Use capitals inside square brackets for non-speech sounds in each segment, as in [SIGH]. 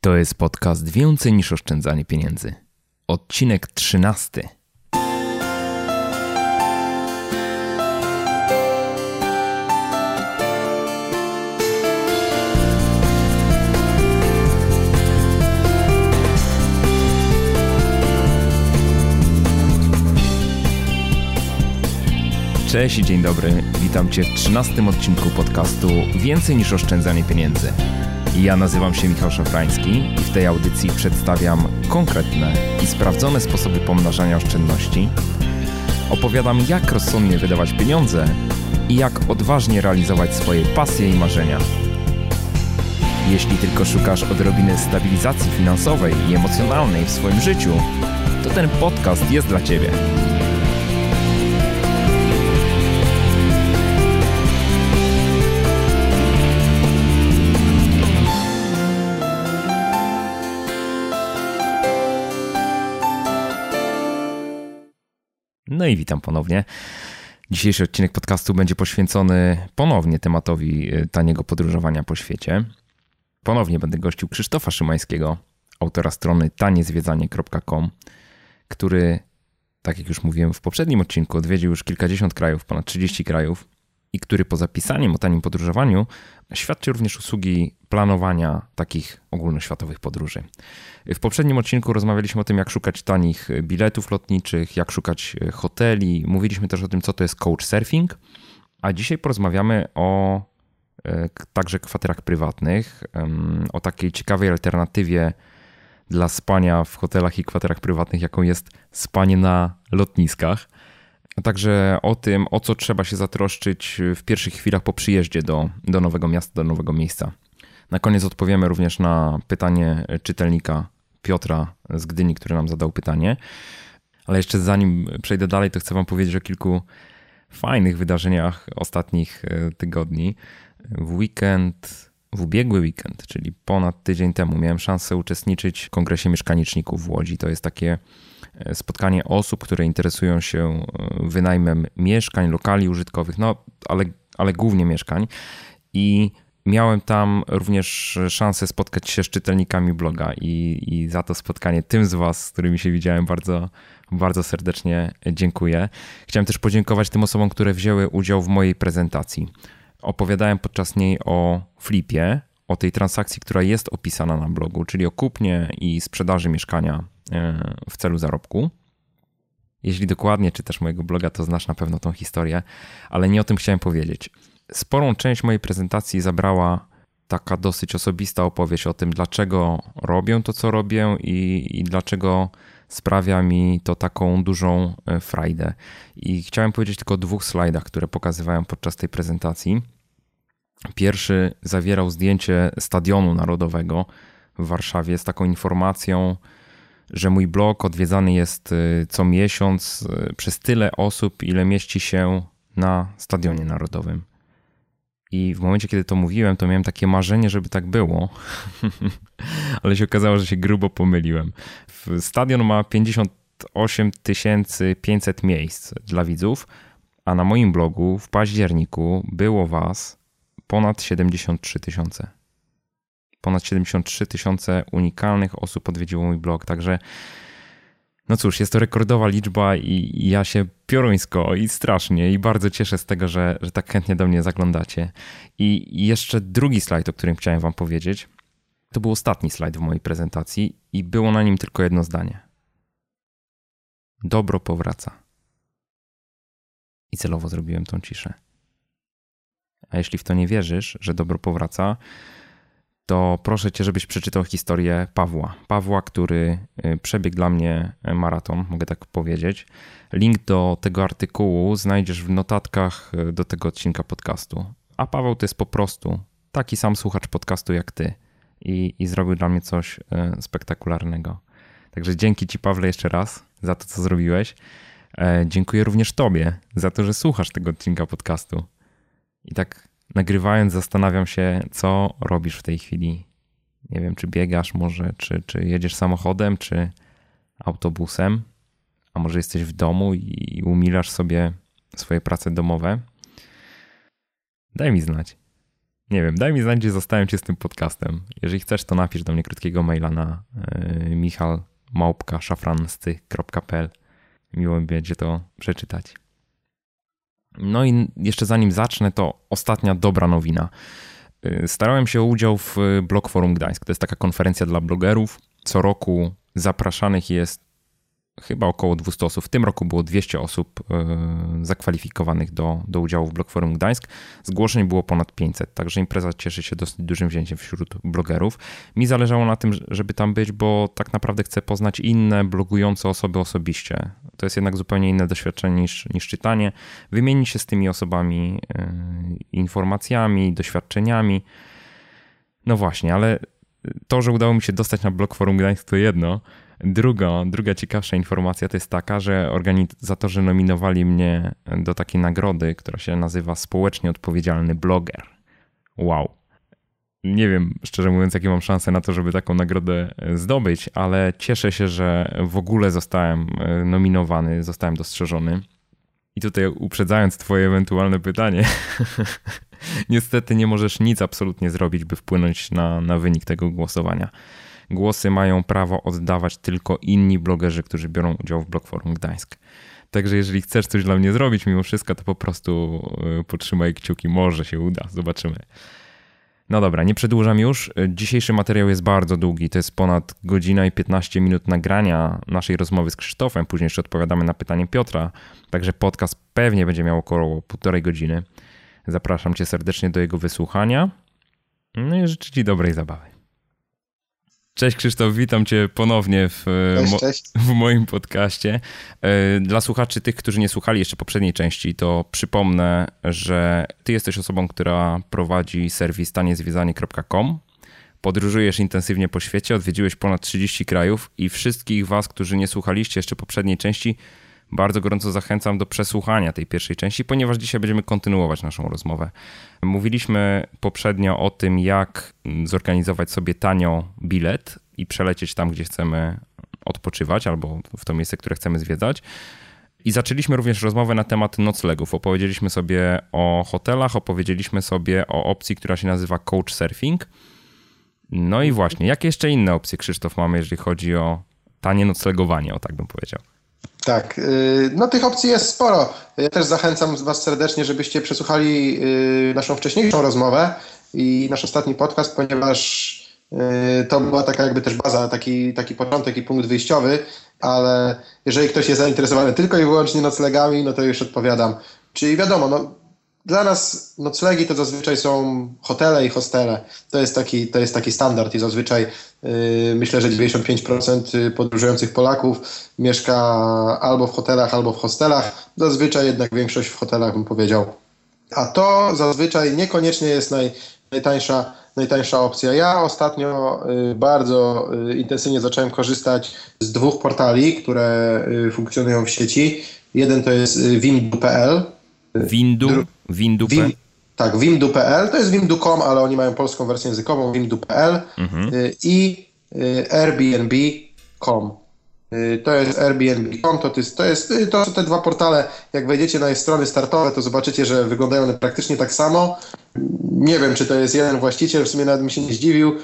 To jest podcast Więcej niż oszczędzanie pieniędzy. Odcinek 13. Cześć i dzień dobry. Witam Cię w 13 odcinku podcastu Więcej niż oszczędzanie pieniędzy. Ja nazywam się Michał Szafrański i w tej audycji przedstawiam konkretne i sprawdzone sposoby pomnażania oszczędności. Opowiadam, jak rozsądnie wydawać pieniądze i jak odważnie realizować swoje pasje i marzenia. Jeśli tylko szukasz odrobiny stabilizacji finansowej i emocjonalnej w swoim życiu, to ten podcast jest dla Ciebie. I witam ponownie. Dzisiejszy odcinek podcastu będzie poświęcony ponownie tematowi y, taniego podróżowania po świecie. Ponownie będę gościł Krzysztofa Szymańskiego, autora strony taniezwiedzanie.com, który, tak jak już mówiłem w poprzednim odcinku, odwiedził już kilkadziesiąt krajów, ponad 30 krajów i który po zapisaniem o tanim podróżowaniu świadczy również usługi planowania takich ogólnoświatowych podróży. W poprzednim odcinku rozmawialiśmy o tym, jak szukać tanich biletów lotniczych, jak szukać hoteli. Mówiliśmy też o tym, co to jest couchsurfing, a dzisiaj porozmawiamy o e, także kwaterach prywatnych, o takiej ciekawej alternatywie dla spania w hotelach i kwaterach prywatnych, jaką jest spanie na lotniskach a także o tym, o co trzeba się zatroszczyć w pierwszych chwilach po przyjeździe do, do nowego miasta, do nowego miejsca. Na koniec odpowiemy również na pytanie czytelnika Piotra z Gdyni, który nam zadał pytanie. Ale jeszcze zanim przejdę dalej, to chcę Wam powiedzieć o kilku fajnych wydarzeniach ostatnich e, tygodni. W weekend, w ubiegły weekend, czyli ponad tydzień temu, miałem szansę uczestniczyć w Kongresie Mieszkaniczników w Łodzi. To jest takie spotkanie osób, które interesują się e, wynajmem mieszkań, lokali użytkowych, no ale, ale głównie mieszkań. I miałem tam również szansę spotkać się z czytelnikami bloga i, i za to spotkanie tym z Was, z którymi się widziałem, bardzo, bardzo serdecznie dziękuję. Chciałem też podziękować tym osobom, które wzięły udział w mojej prezentacji. Opowiadałem podczas niej o flipie, o tej transakcji, która jest opisana na blogu, czyli o kupnie i sprzedaży mieszkania e, w celu zarobku. Jeśli dokładnie czytasz mojego bloga, to znasz na pewno tą historię, ale nie o tym chciałem powiedzieć. Sporą część mojej prezentacji zabrała taka dosyć osobista opowieść o tym, dlaczego robię to, co robię i, i dlaczego sprawia mi to taką dużą e, frajdę. I chciałem powiedzieć tylko o dwóch slajdach, które pokazywałem podczas tej prezentacji. Pierwszy zawierał zdjęcie Stadionu Narodowego w Warszawie z taką informacją, że mój blog odwiedzany jest y, co miesiąc y, przez tyle osób, ile mieści się na Stadionie Narodowym. I w momencie, kiedy to mówiłem, to miałem takie marzenie, żeby tak było, [LAUGHS] ale się okazało, że się grubo pomyliłem. Stadion ma 58 500 miejsc dla widzów, a na moim blogu w październiku było Was ponad 73 tysiące. Ponad 73 tysiące unikalnych osób odwiedziło mój blog, także no cóż, jest to rekordowa liczba i ja się pioruńsko i strasznie i bardzo cieszę z tego, że, że tak chętnie do mnie zaglądacie. I jeszcze drugi slajd, o którym chciałem wam powiedzieć, to był ostatni slajd w mojej prezentacji i było na nim tylko jedno zdanie. Dobro powraca. I celowo zrobiłem tą ciszę. A jeśli w to nie wierzysz, że dobro powraca, to proszę cię, żebyś przeczytał historię Pawła. Pawła, który y, przebiegł dla mnie maraton, mogę tak powiedzieć. Link do tego artykułu znajdziesz w notatkach y, do tego odcinka podcastu. A Paweł to jest po prostu taki sam słuchacz podcastu jak ty i, i zrobił dla mnie coś y, spektakularnego. Także dzięki ci, Pawle, jeszcze raz za to, co zrobiłeś. E, dziękuję również tobie za to, że słuchasz tego odcinka podcastu. I tak nagrywając, zastanawiam się, co robisz w tej chwili. Nie wiem, czy biegasz może, czy, czy jedziesz samochodem, czy autobusem, a może jesteś w domu i umilasz sobie swoje prace domowe. Daj mi znać. Nie wiem, daj mi znać, gdzie zostałem cię z tym podcastem. Jeżeli chcesz, to napisz do mnie krótkiego maila na yy, michalmałpka.szafranscy.pl Miło mi będzie to przeczytać. No i jeszcze zanim zacznę, to ostatnia dobra nowina. Y, starałem się o udział w Blog Forum Gdańsk. To jest taka konferencja dla blogerów. Co roku zapraszanych jest chyba około 200 osób. W tym roku było 200 osób e, zakwalifikowanych do, do udziału w Blog Forum Gdańsk. Zgłoszeń było ponad 500, także impreza cieszy się dosyć dużym wzięciem wśród blogerów. Mi zależało na tym, żeby tam być, bo tak naprawdę chcę poznać inne blogujące osoby osobiście. To jest jednak zupełnie inne doświadczenie niż, niż czytanie. Wymienić się z tymi osobami e, informacjami, doświadczeniami. No właśnie, ale to, że udało mi się dostać na Blog Forum Gdańsk to jedno, Druga, druga ciekawsza informacja to jest taka, że organizatorzy nominowali mnie do takiej nagrody, która się nazywa Społecznie Odpowiedzialny Bloger. Wow. Nie wiem, szczerze mówiąc, jakie mam szanse na to, żeby taką nagrodę zdobyć, ale cieszę się, że w ogóle zostałem e, nominowany, zostałem dostrzeżony. I tutaj uprzedzając Twoje ewentualne pytanie, [LAUGHS] niestety nie możesz nic absolutnie zrobić, by wpłynąć na, na wynik tego głosowania głosy mają prawo oddawać tylko inni blogerzy, którzy biorą udział w Blog Forum Gdańsk. Także jeżeli chcesz coś dla mnie zrobić mimo wszystko, to po prostu y, potrzymaj kciuki, może się uda, zobaczymy. No dobra, nie przedłużam już. Dzisiejszy materiał jest bardzo długi, to jest ponad godzina i 15 minut nagrania naszej rozmowy z Krzysztofem. Później jeszcze odpowiadamy na pytanie Piotra, także podcast pewnie będzie miał około półtorej godziny. Zapraszam Cię serdecznie do jego wysłuchania. No i życzę Ci dobrej zabawy. Cześć Krzysztof, witam Cię ponownie w, cześć, cześć. [LAUGHS] w, moim podcaście. E, dla słuchaczy, tych, którzy nie słuchali jeszcze poprzedniej części, to przypomnę, że Ty jesteś osobą, która prowadzi serwis taniezwiedzanie.com. Podróżujesz intensywnie po świecie, odwiedziłeś ponad 30 krajów i wszystkich Was, którzy nie słuchaliście jeszcze poprzedniej części, bardzo gorąco zachęcam do przesłuchania tej pierwszej części, ponieważ dzisiaj będziemy kontynuować naszą rozmowę. Mówiliśmy poprzednio o tym, jak zorganizować sobie tanio bilet i przelecieć tam, gdzie chcemy odpoczywać, albo w to miejsce, które chcemy zwiedzać. I zaczęliśmy również rozmowę na temat noclegów. Opowiedzieliśmy sobie o hotelach, opowiedzieliśmy sobie o opcji, która się nazywa Couchsurfing. No i właśnie, jakie jeszcze inne opcje, Krzysztof, mamy, jeżeli chodzi o tanie noclegowanie, o tak bym powiedział? Tak, y, no tych opcji jest sporo. Ja też zachęcam Was serdecznie, żebyście przesłuchali y, naszą wcześniejszą rozmowę i nasz ostatni podcast, ponieważ y, to była taka jakby też baza, taki, taki początek i punkt wyjściowy, ale jeżeli ktoś jest zainteresowany tylko i wyłącznie noclegami, no to już odpowiadam. Czyli wiadomo, no, dla nas noclegi to zazwyczaj są hotele i hostele. To jest taki, to jest taki standard i zazwyczaj yy, myślę, że 95% podróżujących Polaków mieszka albo w hotelach, albo w hostelach. Zazwyczaj jednak większość w hotelach bym powiedział. A to zazwyczaj niekoniecznie jest naj, najtańsza, najtańsza opcja. Ja ostatnio y, bardzo y, intensywnie zacząłem korzystać z dwóch portali, które y, funkcjonują w sieci. Jeden to jest wim.pl, Windu? Windu. Wim, tak, wimdu.pl, to jest wimdu.com, ale oni mają polską wersję językową, wimdu.pl mhm. Y, i y, airbnb.com. Y, to jest Airbnb.com, to, jest, to, jest, to są te dwa portale. Jak wejdziecie na ich strony startowe, to zobaczycie, że wyglądają one praktycznie tak samo. Nie wiem, czy to jest jeden właściciel, w sumie nawet mi się nie zdziwił,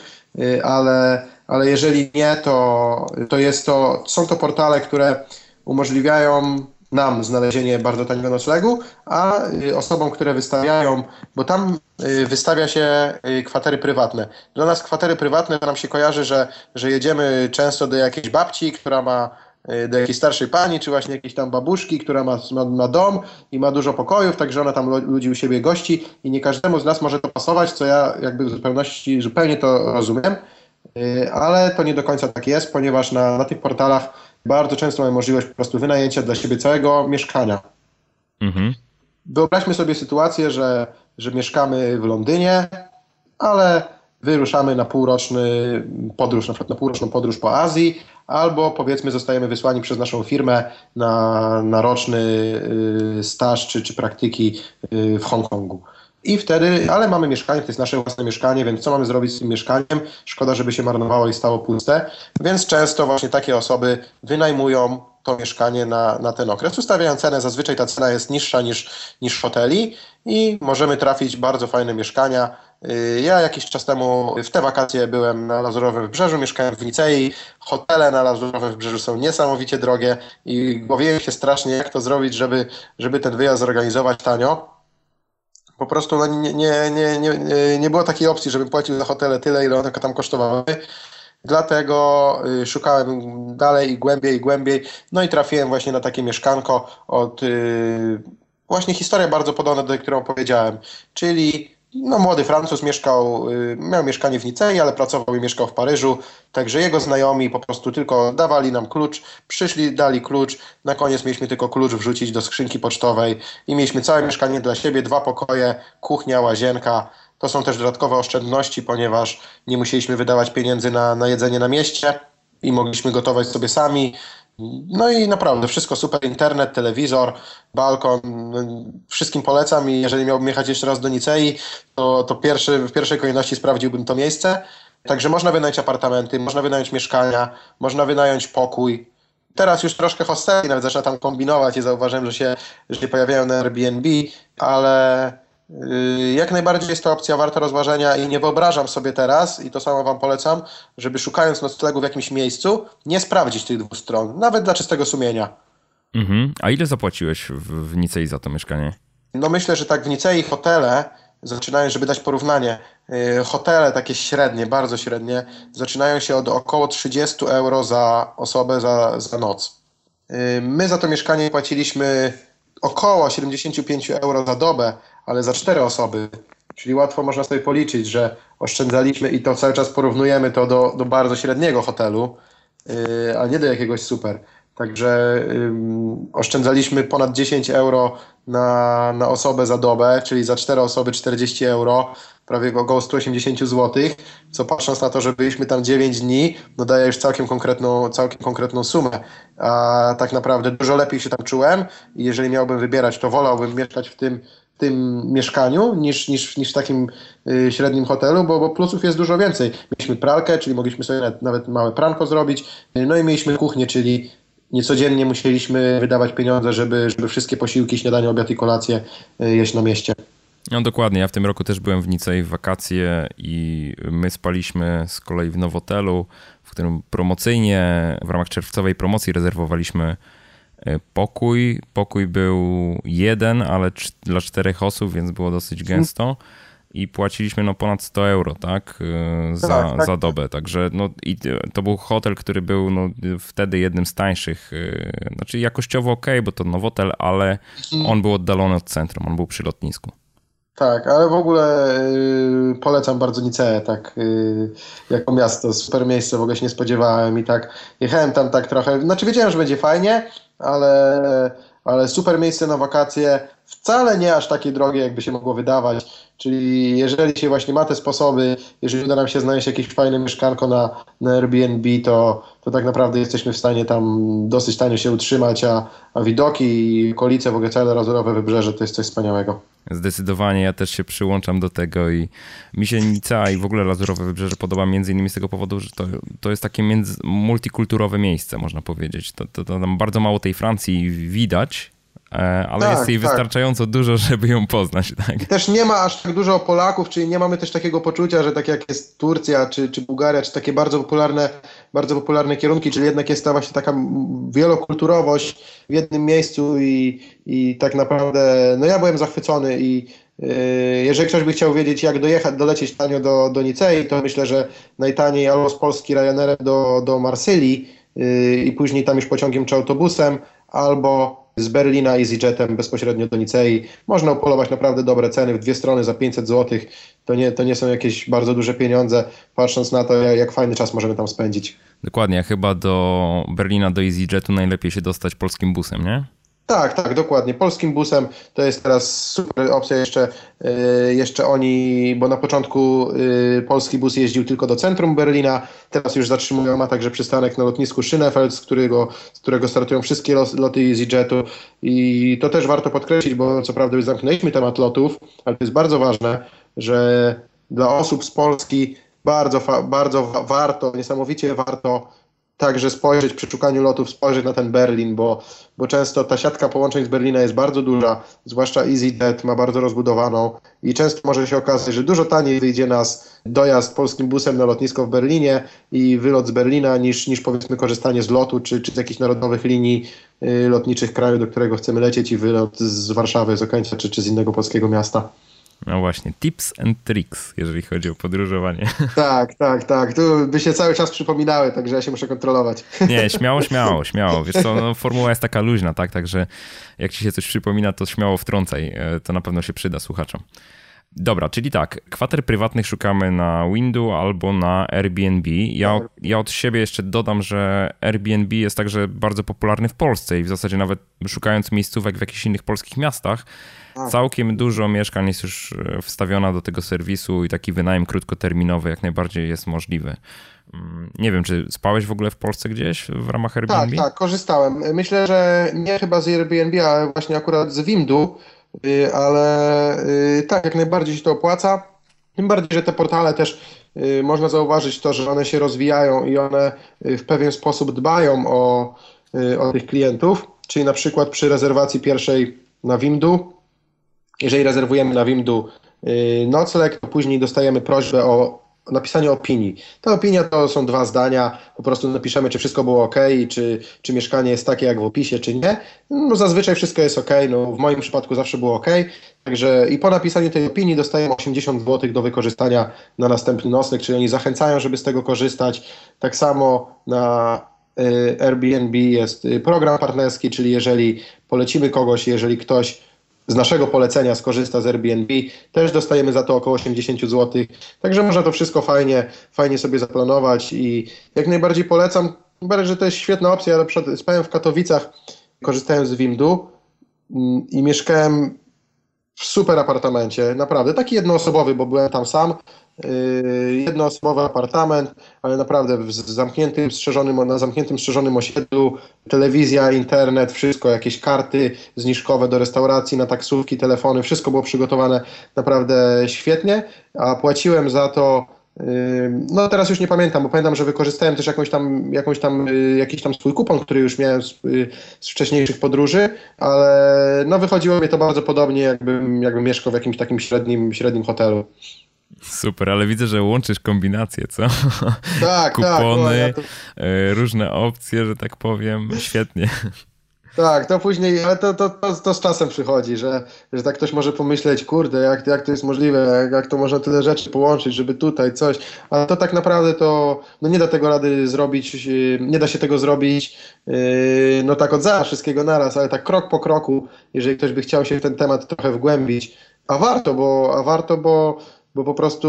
ale, ale jeżeli nie, to, to, jest to są to portale, które umożliwiają nam znalezienie bardzo taniego noclegu, a y, osobom, które wystawiają, bo tam y, wystawia się y, kwatery prywatne. Dla nas kwatery prywatne nam się kojarzy, że, że jedziemy często do jakiejś babci, która ma do jakiejś starszej pani, czy właśnie jakiejś tam babuszki, która ma, ma, ma, dom i ma dużo pokojów, także ona tam ludzi u siebie gości i nie każdemu z nas może to pasować, co ja jakby w zupełności, zupełnie to rozumiem, ale to nie do końca tak jest, ponieważ na, na tych portalach bardzo często mamy możliwość po prostu wynajęcia dla siebie całego mieszkania. Mhm. Wyobraźmy sobie sytuację, że, że mieszkamy w Londynie, ale wyruszamy na półroczny podróż, na przykład na półroczną podróż po Azji, albo powiedzmy zostajemy wysłani przez naszą firmę na, na roczny y, staż czy, czy praktyki y, w Hongkongu. I wtedy, ale mamy mieszkanie, to jest nasze własne mieszkanie, więc co mamy zrobić z tym mieszkaniem? Szkoda, żeby się marnowało i stało puste. Więc często właśnie takie osoby wynajmują to mieszkanie na, na ten okres. Ustawiają cenę, zazwyczaj ta cena jest niższa niż, niż hoteli i możemy trafić bardzo fajne mieszkania Y, ja jakiś czas temu w te wakacje byłem na Lazurowym Wybrzeżu, mieszkałem w Nicei. Hotele na Lazurowym Wybrzeżu są niesamowicie drogie i głowiłem się strasznie, jak to zrobić, żeby, żeby ten wyjazd zorganizować tanio. Po prostu no, nie, nie, nie, nie, nie było takiej opcji, żebym płacił za hotele tyle, ile one tam kosztowały. Dlatego y, szukałem dalej i głębiej i głębiej. No i trafiłem właśnie na takie mieszkanko od y, właśnie historia bardzo podobna do tej, którą powiedziałem, czyli no, młody Francuz mieszkał, y, miał mieszkanie w Nicei, ale pracował i mieszkał w Paryżu, także jego znajomi po prostu tylko dawali nam klucz, przyszli, dali klucz, na koniec mieliśmy tylko klucz wrzucić do skrzynki pocztowej i mieliśmy całe mieszkanie dla siebie, dwa pokoje, kuchnia, łazienka. To są też dodatkowe oszczędności, ponieważ nie musieliśmy wydawać pieniędzy na, na jedzenie na mieście i mogliśmy gotować sobie sami. No i naprawdę wszystko super, internet, telewizor, balkon, wszystkim polecam i jeżeli miałbym jechać jeszcze raz do Nicei, to, to pierwszy, w pierwszej kolejności sprawdziłbym to miejsce. Także można wynająć apartamenty, można wynająć mieszkania, można wynająć pokój. Teraz już troszkę hosteli nawet zaczyna tam kombinować i zauważyłem, że się, że się pojawiają na Airbnb, ale jak najbardziej jest to opcja warta rozważenia i nie wyobrażam sobie teraz, i to samo Wam polecam, żeby szukając noclegu w jakimś miejscu, nie sprawdzić tych dwóch stron, nawet dla czystego sumienia. Mhm. A ile zapłaciłeś w, w Nicei za to mieszkanie? No myślę, że tak w Nicei hotele zaczynają, żeby dać porównanie, y, hotele takie średnie, bardzo średnie, zaczynają się od około 30 euro za osobę za, za noc. Y, my za to mieszkanie płaciliśmy około 75 euro za dobę, ale za cztery osoby. Czyli łatwo można sobie policzyć, że oszczędzaliśmy i to cały czas porównujemy to do, do bardzo średniego hotelu, yy, a nie do jakiegoś super. Także yy, oszczędzaliśmy ponad 10 euro na, na osobę za dobę, czyli za 4 osoby 40 euro, prawie około 180 zł, co patrząc na to, że byliśmy tam 9 dni, no daje już całkiem konkretną, całkiem konkretną sumę. A tak naprawdę dużo lepiej się tam czułem i jeżeli miałbym wybierać, to wolałbym mieszkać w tym tym mieszkaniu niż, niż, niż w takim y, średnim hotelu, bo, bo plusów jest dużo więcej. Mieliśmy pralkę, czyli mogliśmy sobie nawet, nawet małe pranko zrobić, no i mieliśmy kuchnię, czyli niecodziennie musieliśmy wydawać pieniądze, żeby, żeby wszystkie posiłki, śniadanie, obiad i kolację y, jeść na mieście. No dokładnie, ja w tym roku też byłem w Nicei w wakacje i my spaliśmy z kolei w Nowotelu, w którym promocyjnie, w ramach czerwcowej promocji rezerwowaliśmy pokój. Pokój był jeden, ale dla czterech osób, więc było dosyć mhm. gęsto. I płaciliśmy no ponad 100 euro, tak? E, za, tak, tak. za dobę. Także no, i to był hotel, który był no, wtedy jednym z tańszych. E, znaczy jakościowo ok, bo to nowotel, ale mhm. on był oddalony od centrum, on był przy lotnisku. Tak, ale w ogóle y, polecam bardzo Niceę, tak, y, jako miasto, super miejsce, w ogóle się nie spodziewałem i tak jechałem tam tak trochę, znaczy wiedziałem, że będzie fajnie, ale, ale super miejsce na wakacje, wcale nie aż takie drogie, jakby się mogło wydawać. Czyli jeżeli się właśnie ma te sposoby, jeżeli uda nam się znaleźć jakieś fajne mieszkanko na, na Airbnb, to, to tak naprawdę jesteśmy w stanie tam dosyć tanio się utrzymać, a, a widoki i okolice, w ogóle całe Lazurowe Wybrzeże to jest coś wspaniałego. Zdecydowanie ja też się przyłączam do tego i mi się Nica i w ogóle Lazurowe Wybrzeże podoba między innymi z tego powodu, że to, to jest takie między, multikulturowe miejsce, można powiedzieć. To, to, to tam bardzo mało tej Francji widać, ale tak, jest jej tak. wystarczająco dużo, [LAUGHS] żeby ją poznać. Tak? I też nie ma aż tak dużo Polaków, czyli nie mamy też takiego poczucia, że tak jak jest Turcja czy, czy Bułgaria, czy takie bardzo popularne, bardzo popularne kierunki, czyli jednak jest ta właśnie taka wielokulturowość w jednym miejscu i, i tak naprawdę, no ja byłem zachwycony i yy, jeżeli ktoś by chciał wiedzieć, jak dojechać, dolecieć tanio do, do Nicei, to myślę, że najtaniej albo z Polski Ryanerem do, do Marsylii i później tam już pociągiem czy autobusem, albo z Berlina EasyJetem bezpośrednio do Nicei. Można upolować naprawdę dobre ceny w dwie strony za 500 zł. To nie, to nie są jakieś bardzo duże pieniądze, patrząc na to, jak fajny czas możemy tam spędzić. Dokładnie, chyba do Berlina, do EasyJetu najlepiej się dostać polskim busem, nie? Tak, tak, dokładnie. Polskim busem to jest teraz super opcja. Jeszcze, yy, jeszcze oni, bo na początku yy, polski bus jeździł tylko do centrum Berlina, teraz już zatrzymują, ma także przystanek na lotnisku Schönefeld, z którego, z którego startują wszystkie loty EasyJetu i to też warto podkreślić, bo co prawda już zamknęliśmy temat lotów, ale to jest bardzo ważne, że dla osób z Polski bardzo, bardzo warto, niesamowicie warto także spojrzeć przy szukaniu lotów, spojrzeć na ten Berlin, bo, bo często ta siatka połączeń z Berlina jest bardzo duża, zwłaszcza EasyJet ma bardzo rozbudowaną i często może się okazać, że dużo taniej wyjdzie nas dojazd polskim busem na lotnisko w Berlinie i wylot z Berlina niż, niż powiedzmy korzystanie z lotu czy, czy z jakichś narodowych linii y, lotniczych kraju, do którego chcemy lecieć i wylot z Warszawy, z Okęcia czy, czy z innego polskiego miasta. No właśnie, tips and tricks, jeżeli chodzi o podróżowanie. [LAUGHS] Tak, tak, tak. Tu by się cały czas przypominały, także ja się muszę kontrolować. [LAUGHS] Nie, śmiało, [LAUGHS] śmiało, śmiało. Wiesz co, no, formuła jest taka luźna, tak? Także jak ci się coś przypomina, to śmiało wtrącaj. E, to na pewno się przyda słuchaczom. Dobra, czyli tak, kwater prywatnych szukamy na Windu albo na Airbnb. Ja, ja od siebie jeszcze dodam, że Airbnb jest także bardzo popularny w Polsce i w zasadzie nawet szukając miejscówek w jakichś innych polskich miastach. Całkiem dużo mieszkań jest już e, wstawiona do tego serwisu i taki wynajem krótkoterminowy jak najbardziej jest możliwy. Mm, nie wiem, czy spałeś w ogóle w Polsce gdzieś w ramach Airbnb? Tak, tak, korzystałem. Myślę, że nie chyba z Airbnb, ale właśnie akurat z Windu, y, ale y, tak, jak najbardziej się to opłaca. Tym bardziej, że te portale też y, można zauważyć to, że one się rozwijają i one w pewien sposób dbają o, o tych klientów. Czyli na przykład przy rezerwacji pierwszej na Windu jeżeli rezerwujemy na Wimdu y, nocleg, to później dostajemy prośbę o napisanie opinii. Ta opinia to są dwa zdania, po prostu napiszemy, czy wszystko było ok, czy, czy mieszkanie jest takie jak w opisie, czy nie. No zazwyczaj wszystko jest ok, no w moim przypadku zawsze było ok, także i po napisaniu tej opinii dostajemy 80 zł do wykorzystania na następny nocleg, czyli oni zachęcają, żeby z tego korzystać. Tak samo na y, Airbnb jest y, program partnerski, czyli jeżeli polecimy kogoś, jeżeli ktoś z naszego polecenia skorzysta z Airbnb, też dostajemy za to około 80 zł. Także można to wszystko fajnie, fajnie sobie zaplanować i jak najbardziej polecam. Bardziej, że to jest świetna opcja. Ja na przykład spałem w Katowicach, korzystałem z Wimdu mm, i mieszkałem w super apartamencie, naprawdę. Taki jednoosobowy, bo byłem tam sam. Yy, jednoosobowy apartament, ale naprawdę w zamkniętym, strzeżonym, na zamkniętym, strzeżonym osiedlu, telewizja, internet, wszystko, jakieś karty zniżkowe do restauracji, na taksówki, telefony, wszystko było przygotowane naprawdę świetnie, a płaciłem za to yy, no teraz już nie pamiętam, bo pamiętam, że wykorzystałem też jakąś tam, jakąś tam, yy, jakiś tam swój kupon, który już miałem z, z, wcześniejszych podróży, ale no wychodziło mi to bardzo podobnie, jakbym, jakbym mieszkał w jakimś takim średnim, średnim hotelu. Super, ale widzę, że łączysz kombinacje, co? Tak, tak Kupony, tak. Ja to... E, różne opcje, że tak powiem. Świetnie. Tak, to później, ale to, to, to, to, z czasem przychodzi, że, że tak ktoś może pomyśleć, kurde, jak, jak to jest możliwe, jak, jak to można tyle rzeczy połączyć, żeby tutaj coś, ale to tak naprawdę to, no nie da tego rady zrobić, nie da się tego zrobić, yy, no tak od za wszystkiego naraz, ale tak krok po kroku, jeżeli ktoś by chciał się w ten temat trochę wgłębić, a warto, bo, a warto, bo bo po prostu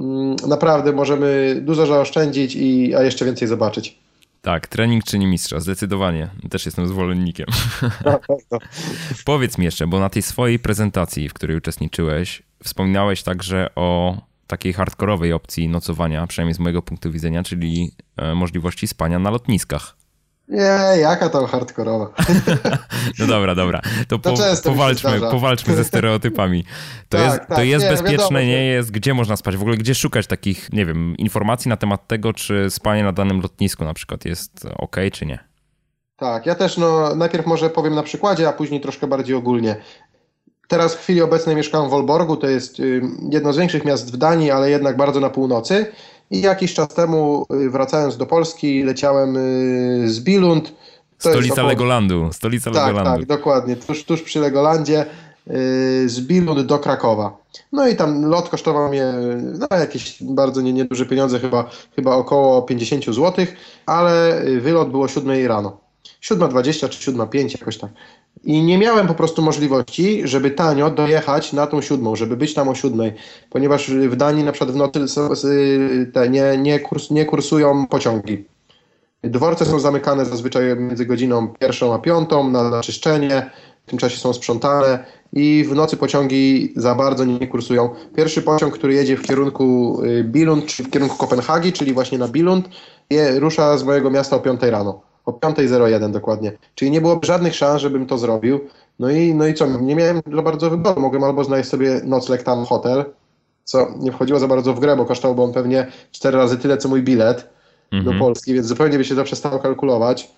mm, naprawdę możemy dużo zaoszczędzić, i, a jeszcze więcej zobaczyć. Tak, trening czyni mistrza, zdecydowanie. Też jestem zwolennikiem. [LAUGHS] Powiedz mi jeszcze, bo na tej swojej prezentacji, w której uczestniczyłeś, wspominałeś także o takiej hardkorowej opcji nocowania, przynajmniej z mojego punktu widzenia, czyli e, możliwości spania na lotniskach. Nie, jaka to hardkorowa. [LAUGHS] No dobra, dobra. To, to po, powalczmy, powalczmy ze stereotypami. [LAUGHS] To tak, jest, tak, to jest nie, bezpieczne, wiadomo, nie jest? Gdzie można spać? W ogóle gdzie szukać takich, nie wiem, informacji na temat tego, czy spanie na danym lotnisku na przykład jest ok, czy nie? Tak, ja też no, najpierw może powiem na przykładzie, a później troszkę bardziej ogólnie. Teraz w chwili obecnej mieszkam w Wolborgu, to jest jedno z większych miast w Danii, ale jednak bardzo na północy. I jakiś czas temu, y, wracając do Polski, leciałem y, z Bilund. Stolica około... Legolandu. Stolica tak, Legolandu. Tak, dokładnie. Tuż, tuż przy Legolandzie y, z Bilund do Krakowa. No i tam lot kosztował mnie no, jakieś bardzo nie, nieduże pieniądze, chyba, chyba około 50 zł, ale wylot było 7 rano. 7.20 czy 7.05, jakoś tak. I nie miałem po prostu możliwości, żeby tanio dojechać na tą siódmą, żeby być tam o siódmej, ponieważ w Danii na przykład w nocy te nie, nie, kurs, nie kursują pociągi. Dworce są zamykane zazwyczaj między godziną pierwszą a piątą na, na czyszczenie, w tym czasie są sprzątane i w nocy pociągi za bardzo nie kursują. Pierwszy pociąg, który jedzie w kierunku y, Billund, czy w kierunku Kopenhagi, czyli właśnie na Billund, je, rusza z mojego miasta o 5 rano o 5.01 dokładnie. Czyli nie byłoby żadnych szans, żebym to zrobił. No i, no i co, nie miałem za bardzo wyboru. Mogłem albo znaleźć sobie nocleg tam, hotel, co nie wchodziło za bardzo w grę, bo kosztowałby on pewnie 4 razy tyle, co mój bilet. mhm. do Polski, więc zupełnie by się to przestało kalkulować.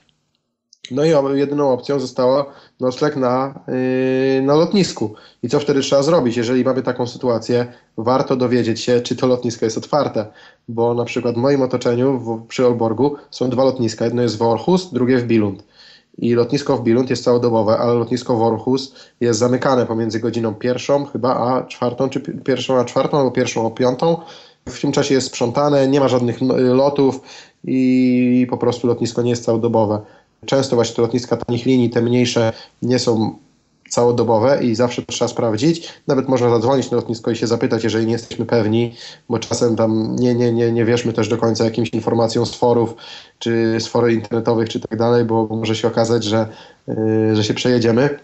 No i jedyną opcją została nocleg na, yy, na lotnisku. I co wtedy trzeba zrobić? Jeżeli mamy taką sytuację, warto dowiedzieć się, czy to lotnisko jest otwarte. Bo na przykład w moim otoczeniu w, przy Olborgu są dwa lotniska. Jedno jest w Orhus, drugie w Bilund. I lotnisko w Bilund jest całodobowe, ale lotnisko w Orhus jest zamykane pomiędzy godziną pierwszą chyba a czwartą, czy pierwszą a czwartą, albo pierwszą a piątą. W tym czasie jest sprzątane, nie ma żadnych lotów i po prostu lotnisko nie jest całodobowe. Często właśnie te lotniska tanich linii, te mniejsze, nie są całodobowe i zawsze to trzeba sprawdzić. Nawet można zadzwonić na lotnisko i się zapytać, jeżeli nie jesteśmy pewni, bo czasem tam nie, nie, nie, nie wierzmy też do końca jakimś informacjom z forów, czy z forów internetowych, czy tak dalej, bo może się okazać, że, yy, że się przejedziemy.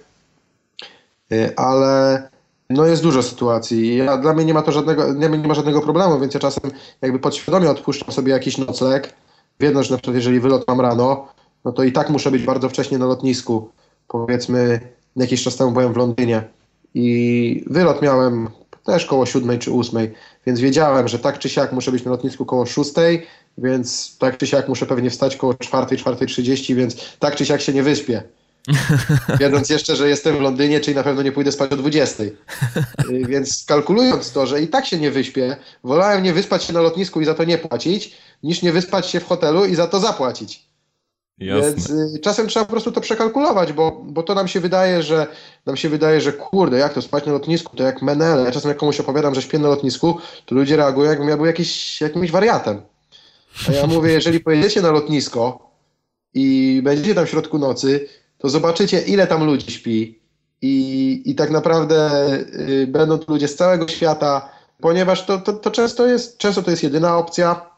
Yy, ale no jest dużo sytuacji. Ja, dla mnie nie ma to żadnego, nie, nie ma żadnego problemu, więc ja czasem jakby podświadomie odpuszczam sobie jakiś nocleg, wiedząc, że na przykład jeżeli wylot mam rano, no to i tak muszę być bardzo wcześnie na lotnisku. Powiedzmy, jakiś czas temu byłem w Londynie i wylot miałem też koło siódmej czy ósmej, więc wiedziałem, że tak czy siak muszę być na lotnisku koło szóstej, więc tak czy siak muszę pewnie wstać koło czwartej, czwartej trzydzieści, więc tak czy siak się nie wyśpię. [LAUGHS] Wiedząc jeszcze, że jestem w Londynie, czyli na pewno nie pójdę spać o 20. [LAUGHS] Więc kalkulując to, że i tak się nie wyśpię, wolałem nie wyspać się na lotnisku i za to nie płacić, niż nie wyspać się w hotelu i za to zapłacić. Jasne. Więc y, czasem trzeba po prostu to przekalkulować, bo, bo to nam się wydaje, że nam się wydaje, że kurde, jak to spać na lotnisku, to jak menele. Ja czasem jak komuś opowiadam, że śpię na lotnisku, to ludzie reagują, jakbym ja był jakiś, jakimś wariatem. A ja mówię, [LAUGHS] jeżeli pojedziecie na lotnisko i będziecie tam w środku nocy, to zobaczycie, ile tam ludzi śpi. I, i tak naprawdę y, będą to ludzie z całego świata, ponieważ to, to, to często, jest, często to jest jedyna opcja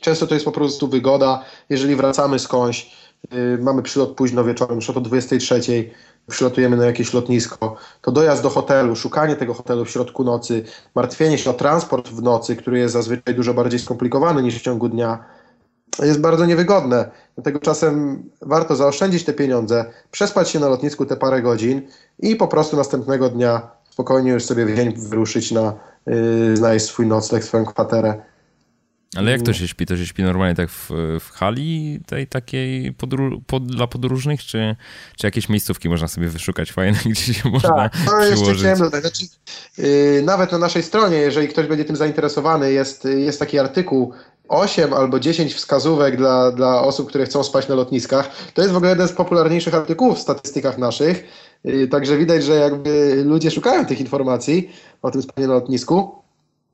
Często to jest po prostu wygoda. Jeżeli wracamy skądś, yy, mamy przylot późno wieczorem, już o 23, przylotujemy na jakieś lotnisko, to dojazd do hotelu, szukanie tego hotelu w środku nocy, martwienie się o transport w nocy, który jest zazwyczaj dużo bardziej skomplikowany niż w ciągu dnia, jest bardzo niewygodne. Dlatego czasem warto zaoszczędzić te pieniądze, przespać się na lotnisku te parę godzin i po prostu następnego dnia spokojnie już sobie w dzień wyruszyć na, yy, znaleźć swój nocleg, swoją kwaterę ale jak to się śpi? To się śpi normalnie tak w, w hali tej takiej podru, pod, dla podróżnych, czy, czy jakieś miejscówki można sobie wyszukać fajne, [LAUGHS] gdzie się można tak, no jeszcze chciałem dodać. Znaczy, yy, nawet na naszej stronie, jeżeli ktoś będzie tym zainteresowany, jest, jest taki artykuł 8 albo 10 wskazówek dla, dla osób, które chcą spać na lotniskach. To jest w ogóle jeden z popularniejszych artykułów w statystykach naszych. Yy, także widać, że jakby ludzie szukają tych informacji o tym spaniu na lotnisku.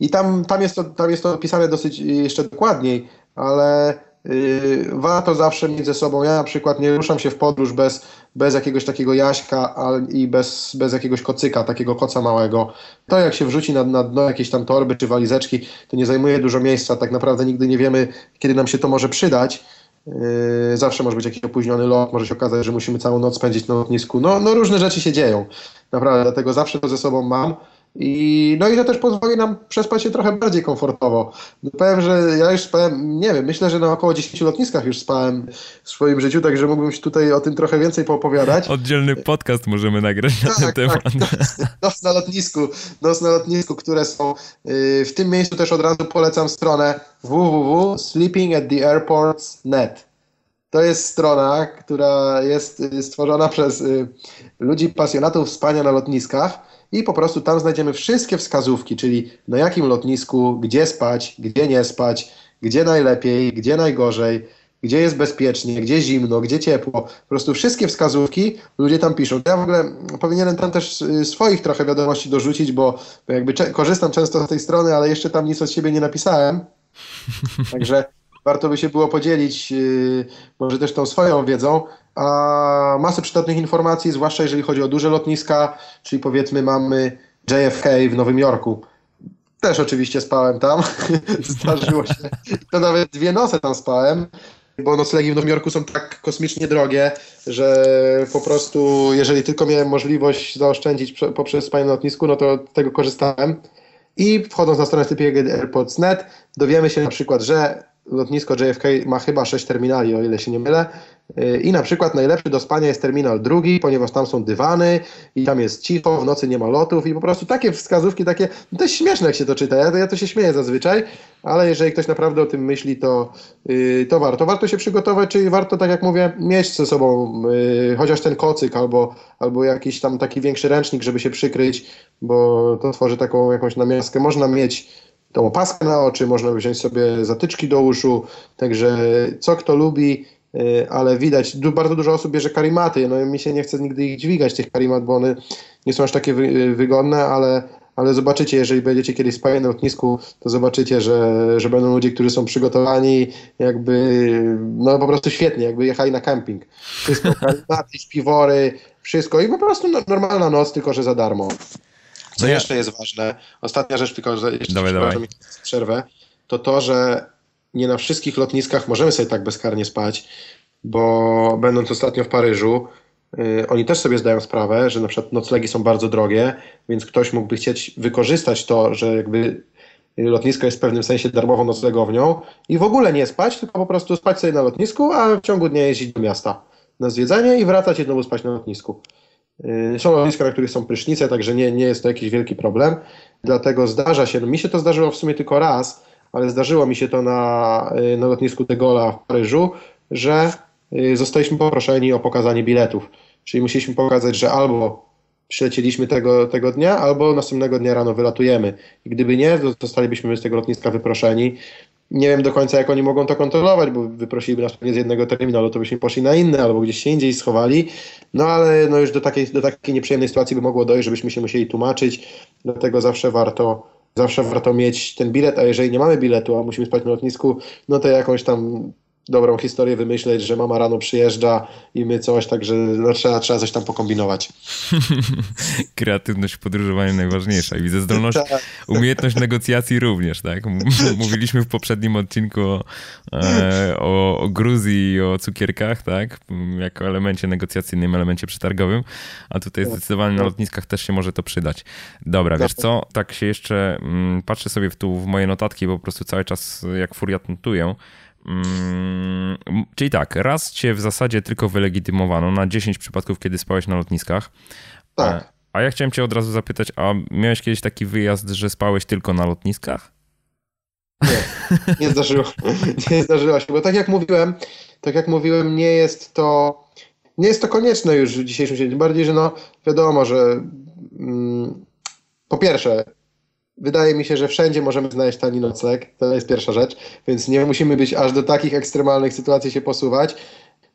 I tam, tam, jest to, tam jest to opisane dosyć jeszcze dokładniej, ale yy, warto zawsze mieć ze sobą. Ja na przykład nie ruszam się w podróż bez, bez jakiegoś takiego jaśka i bez, bez jakiegoś kocyka, takiego koca małego. To jak się wrzuci na, na dno jakieś tam torby czy walizeczki, to nie zajmuje dużo miejsca. Tak naprawdę nigdy nie wiemy, kiedy nam się to może przydać. Yy, zawsze może być jakiś opóźniony lot, może się okazać, że musimy całą noc spędzić na lotnisku. No, no różne rzeczy się dzieją. Naprawdę, dlatego zawsze to ze sobą mam. I, no i to też pozwoli nam przespać się trochę bardziej komfortowo. Powiem, że ja już spałem, nie wiem, myślę, że na około 10 lotniskach już spałem w swoim życiu, także mógłbym się tutaj o tym trochę więcej poopowiadać. Oddzielny podcast możemy nagrać na tak, ten tak. temat. Tak. Noc na lotnisku, noc na lotnisku, które są y, w tym miejscu też od razu polecam stronę www.sleepingattheairports.net. To jest strona, która jest y, stworzona przez y, ludzi pasjonatów spania na lotniskach i po prostu tam znajdziemy wszystkie wskazówki, czyli na jakim lotnisku, gdzie spać, gdzie nie spać, gdzie najlepiej, gdzie najgorzej, gdzie jest bezpiecznie, gdzie zimno, gdzie ciepło. Po prostu wszystkie wskazówki ludzie tam piszą. Ja w ogóle powinienem tam też y, swoich trochę wiadomości dorzucić, bo jakby korzystam często z tej strony, ale jeszcze tam nic od siebie nie napisałem. [LAUGHS] Także warto by się było podzielić yy, może też tą swoją wiedzą, a masę przydatnych informacji, zwłaszcza jeżeli chodzi o duże lotniska, czyli powiedzmy mamy JFK w Nowym Jorku. Też oczywiście spałem tam, [LAUGHS] zdarzyło się. To nawet dwie noce tam spałem, bo noclegi w Nowym Jorku są tak kosmicznie drogie, że po prostu jeżeli tylko miałem możliwość zaoszczędzić poprzez spanie na lotnisku, no to tego korzystałem. I wchodząc na stronę Sleeping Airports.net dowiemy się na przykład, że lotnisko JFK ma chyba 6 terminali, o ile się nie mylę. I na przykład najlepszy do spania jest terminal drugi, ponieważ tam są dywany i tam jest cicho, w nocy nie ma lotów i po prostu takie wskazówki, takie, no to śmieszne jak się to czyta, ja, ja to się śmieję zazwyczaj, ale jeżeli ktoś naprawdę o tym myśli, to, yy, to warto. Warto się przygotować, czyli warto, tak jak mówię, mieć ze sobą yy, chociaż ten kocyk albo, albo jakiś tam taki większy ręcznik, żeby się przykryć, bo to tworzy taką jakąś namiastkę. Można mieć tą opaskę na oczy, można wziąć sobie zatyczki do uszu, także co kto lubi, ale widać, bardzo dużo osób bierze karimaty, no mi się nie chce nigdy ich dźwigać, tych karimat, bo one nie są aż takie wygodne, ale, ale zobaczycie, jeżeli będziecie kiedyś spali na lotnisku, to zobaczycie, że, że będą ludzie, którzy są przygotowani jakby, no po prostu świetnie, jakby jechali na camping. Wszystko, [LAUGHS] karimaty, śpiwory, wszystko i po prostu no, normalna noc, tylko że za darmo. Co no jeszcze jest ważne, ostatnia rzecz, tylko że jeszcze dawaj, dawaj. przerwę, to to, że nie na wszystkich lotniskach możemy sobie tak bezkarnie spać, bo będąc ostatnio w Paryżu, yy, oni też sobie zdają sprawę, że na przykład noclegi są bardzo drogie, więc ktoś mógłby chcieć wykorzystać to, że jakby lotnisko jest w pewnym sensie darmową noclegownią i w ogóle nie spać, tylko po prostu spać sobie na lotnisku, a w ciągu dnia jeździć do miasta na zwiedzanie i wracać i znowu spać na lotnisku. Y, są lotniska, na których są prysznice, także nie, nie jest to jakiś wielki problem. Dlatego zdarza się, no mi się to zdarzyło w sumie tylko raz, ale zdarzyło mi się to na, y, na lotnisku de Gaulle w Paryżu, że y, zostaliśmy poproszeni o pokazanie biletów. Czyli musieliśmy pokazać, że albo przylecieliśmy tego, tego dnia, albo następnego dnia rano wylatujemy. I gdyby nie, zostalibyśmy z tego lotniska wyproszeni. Nie wiem do końca, jak oni mogą to kontrolować, bo wyprosiliby nas pewnie z jednego terminalu, to byśmy poszli na inny albo gdzieś się indziej schowali. No ale no już do takiej, do takiej nieprzyjemnej sytuacji by mogło dojść, żebyśmy się musieli tłumaczyć. Dlatego zawsze warto, zawsze warto mieć ten bilet, a jeżeli nie mamy biletu, a musimy spać na lotnisku, no to jakąś tam dobrą historię wymyśleć, że mama rano przyjeżdża i my coś, także no, trzeba, trzeba coś tam pokombinować. [LAUGHS] Kreatywność w podróżowaniu najważniejsza i widzę zdolność, tak. umiejętność negocjacji również, tak? Mówiliśmy w poprzednim odcinku o, e, o, o Gruzji i o cukierkach, tak? Jako elemencie negocjacyjnym, elemencie przetargowym, a tutaj tak. zdecydowanie na lotniskach też się może to przydać. Dobra, wiesz co, tak się jeszcze patrzę sobie w, tu w moje notatki, bo po prostu cały czas jak furiat notuję, Mm, czyli tak, raz cię w zasadzie tylko wylegitymowano na 10 przypadków, kiedy spałeś na lotniskach. Tak. E, a ja chciałem cię od razu zapytać, a miałeś kiedyś taki wyjazd, że spałeś tylko na lotniskach? Nie, nie zdarzyło, [LAUGHS] nie zdarzyło się, bo tak jak mówiłem, tak jak mówiłem, nie jest to, nie jest to konieczne już w dzisiejszym świecie, bardziej, że no wiadomo, że mm, po pierwsze, Wydaje mi się, że wszędzie możemy znaleźć tani nocleg, to jest pierwsza rzecz, więc nie musimy być aż do takich ekstremalnych sytuacji się posuwać.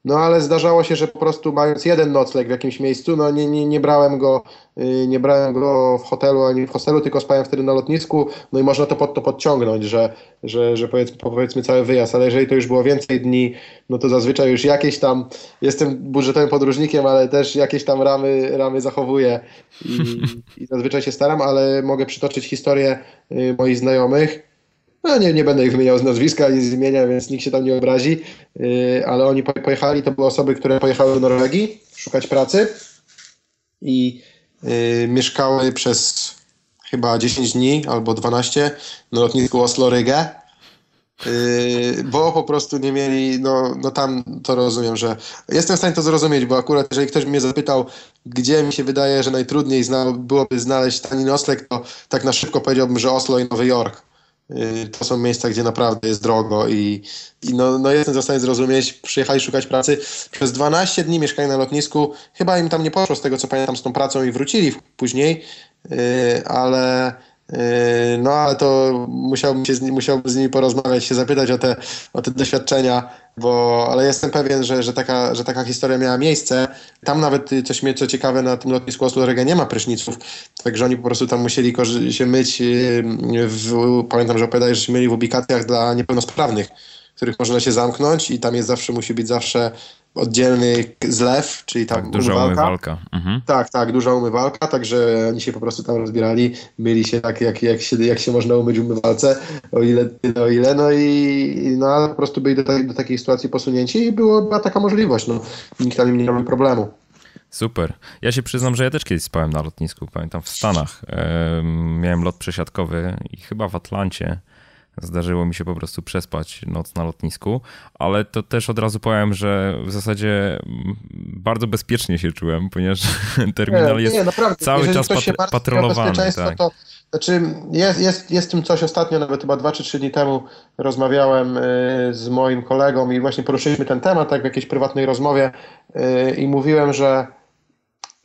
No ale zdarzało się, że po prostu mając jeden nocleg w jakimś miejscu, no nie, nie, nie brałem go y, nie brałem go w hotelu ani w hostelu, tylko spałem wtedy na lotnisku, no i można to, pod, to podciągnąć, że, że, że powiedzmy, powiedzmy cały wyjazd, ale jeżeli to już było więcej dni, no to zazwyczaj już jakieś tam, jestem budżetowym podróżnikiem, ale też jakieś tam ramy, ramy zachowuję i, [LAUGHS] i zazwyczaj się staram, ale mogę przytoczyć historię y, moich znajomych, no nie, nie będę ich wymieniał z nazwiska ani z imienia, więc nikt się tam nie obrazi, yy, ale oni pojechali, to były osoby, które pojechały do Norwegii szukać pracy i yy, mieszkały przez chyba 10 dni albo 12 na lotnisku Oslo-Rygę, yy, bo po prostu nie mieli, no, no tam to rozumiem, że jestem w stanie to zrozumieć, bo akurat jeżeli ktoś mnie zapytał, gdzie mi się wydaje, że najtrudniej zna, byłoby znaleźć tani nocleg, to tak na szybko powiedziałbym, że Oslo i Nowy Jork. Y, to są miejsca, gdzie naprawdę jest drogo i, i no, no jestem w stanie zrozumieć, przyjechali szukać pracy. Przez 12 dni mieszkali na lotnisku, chyba im tam nie poszło z tego co pamiętam z tą pracą i wrócili później, yy, ale no ale to musiałbym, się z, musiałbym z nimi porozmawiać, się zapytać o te, o te doświadczenia, bo, ale jestem pewien, że, że, taka, że taka historia miała miejsce. Tam nawet, coś mnie co ciekawe, na tym lotnisku Oslo nie ma pryszniców, także oni po prostu tam musieli się myć, y, w, pamiętam, że opowiadali, że się mieli w ubikacjach dla niepełnosprawnych, których można się zamknąć i tam jest zawsze, musi być zawsze oddzielny zlew, czyli tam tak, duża umywalka. umywalka. Mhm. Tak, tak, duża umywalka, także oni się po prostu tam rozbierali, myli się tak, jak, jak, się, jak się można umyć w umywalce, o ile, o ile, no i no, po prostu byli do, do takiej sytuacji posunięci i było, była taka możliwość, no. Nikt tam im nie miał problemu. Super. Ja się przyznam, że ja też kiedyś spałem na lotnisku, pamiętam w Stanach. miałem lot przesiadkowy i chyba w Atlancie Zdarzyło mi się po prostu przespać noc na lotnisku, ale to też od razu powiem, że w zasadzie bardzo bezpiecznie się czułem, ponieważ [LAUGHS] terminal nie, jest nie, cały Jeżeli czas pat patrolowany. Tak. To, znaczy jest, jest, jest tym coś ostatnio, nawet chyba dwa czy trzy dni temu rozmawiałem y, z moim kolegą i właśnie poruszyliśmy ten temat tak w jakiejś prywatnej rozmowie y, i mówiłem, że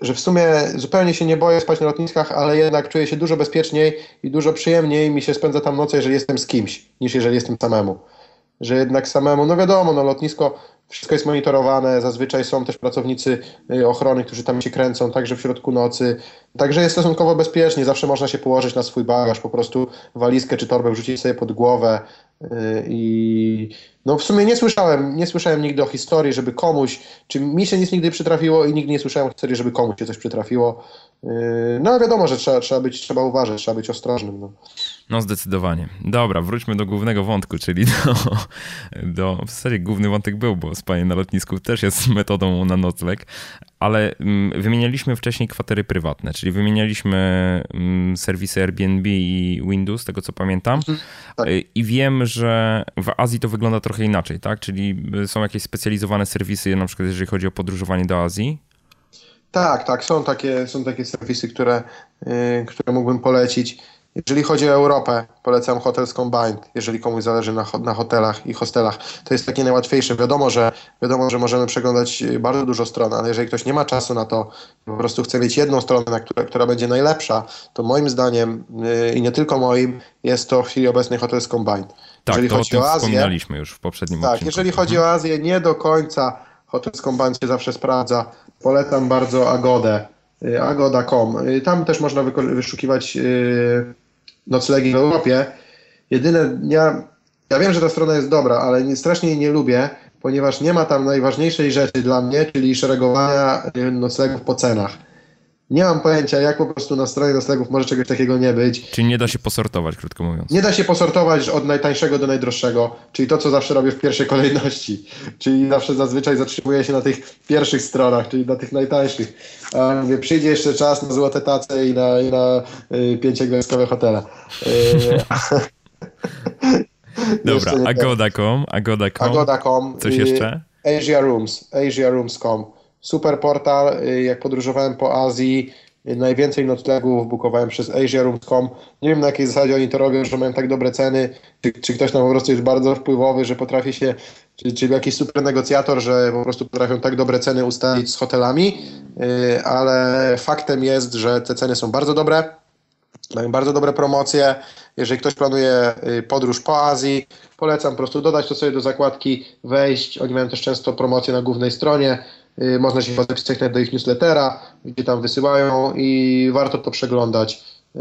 że w sumie zupełnie się nie boję spać na lotniskach, ale jednak czuję się dużo bezpieczniej i dużo przyjemniej mi się spędza tam noce, jeżeli jestem z kimś, niż jeżeli jestem samemu. Że jednak samemu, no wiadomo, no lotnisko, wszystko jest monitorowane, zazwyczaj są też pracownicy y, ochrony, którzy tam się kręcą, także w środku nocy. Także jest stosunkowo bezpiecznie, zawsze można się położyć na swój bagaż, po prostu walizkę czy torbę wrzucić sobie pod głowę y, i no w sumie nie słyszałem, nie słyszałem nigdy o historii, żeby komuś, czy mi się nic nigdy przytrafiło i nigdy nie słyszałem o historii, żeby komuś się coś przytrafiło. Yy, no wiadomo, że trzeba, trzeba być, trzeba uważać, trzeba być ostrożnym. No. no zdecydowanie. Dobra, wróćmy do głównego wątku, czyli do, do w zasadzie główny wątek był, bo spanie na lotnisku też jest metodą na nocleg, ale mm, wymienialiśmy wcześniej kwatery prywatne, czyli wymienialiśmy mm, serwisy Airbnb i Windows, tego co pamiętam. Mhm, tak. I wiem, że w Azji to wygląda trochę inaczej, tak? Czyli y, są jakieś specjalizowane serwisy, na przykład jeżeli chodzi o podróżowanie do Azji. Tak, tak, są takie, są takie serwisy, które, yy, które mógłbym polecić. Jeżeli chodzi o Europę, polecam Hotels Combined, jeżeli komuś zależy na, na hotelach i hostelach. To jest takie najłatwiejsze. Wiadomo że, wiadomo, że możemy przeglądać bardzo dużo stron, ale jeżeli ktoś nie ma czasu na to, po prostu chce mieć jedną stronę, na które, która będzie najlepsza, to moim zdaniem yy, i nie tylko moim, jest to w chwili obecnej Hotels Combined. Tak, jeżeli to chodzi o, Azję, wspominaliśmy już w poprzednim Tak, odcinku. jeżeli chodzi o Azję, nie do końca Hotels Combined się zawsze sprawdza. Polecam bardzo Agodę, yy, agoda.com. Yy, tam też można wyszukiwać yy, noclegi w Europie. Jedyne, ja, ja wiem, że ta strona jest dobra, ale nie, strasznie jej nie lubię, ponieważ nie ma tam najważniejszej rzeczy dla mnie, czyli szeregowania noclegów po cenach. Nie mam pojęcia, jak po prostu na stronie noclegów może czegoś takiego nie być. Czyli nie da się posortować, krótko mówiąc. Nie da się posortować od najtańszego do najdroższego, czyli to, co zawsze robię w pierwszej kolejności. [LAUGHS] Czyli zawsze zazwyczaj zatrzymuję się na tych pierwszych stronach, czyli na tych najtańszych. A mówię, przyjdzie jeszcze czas na złote tace i na, i na y, pięciogwiazdkowe hotele. Y, [LAUGHS] Dobra, agoda.com, agoda.com. Agoda.com. Coś jeszcze? Asia Rooms, asiarooms.com super portal. Y, jak podróżowałem po Azji, y, najwięcej noclegów bukowałem przez asiaroom.com. Nie wiem na jakiej zasadzie oni to robią, że mają tak dobre ceny, czy, czy ktoś tam po prostu jest bardzo wpływowy, że potrafi się, czy, czy jakiś super negocjator, że po prostu potrafią tak dobre ceny ustalić z hotelami, y, ale faktem jest, że te ceny są bardzo dobre. Mają bardzo dobre promocje. Jeżeli ktoś planuje podróż po Azji, polecam po prostu dodać to sobie do zakładki, wejść. Oni mają też często promocje na głównej stronie. Y, można się zapisać do ich newslettera, gdzie tam wysyłają i warto to przeglądać y,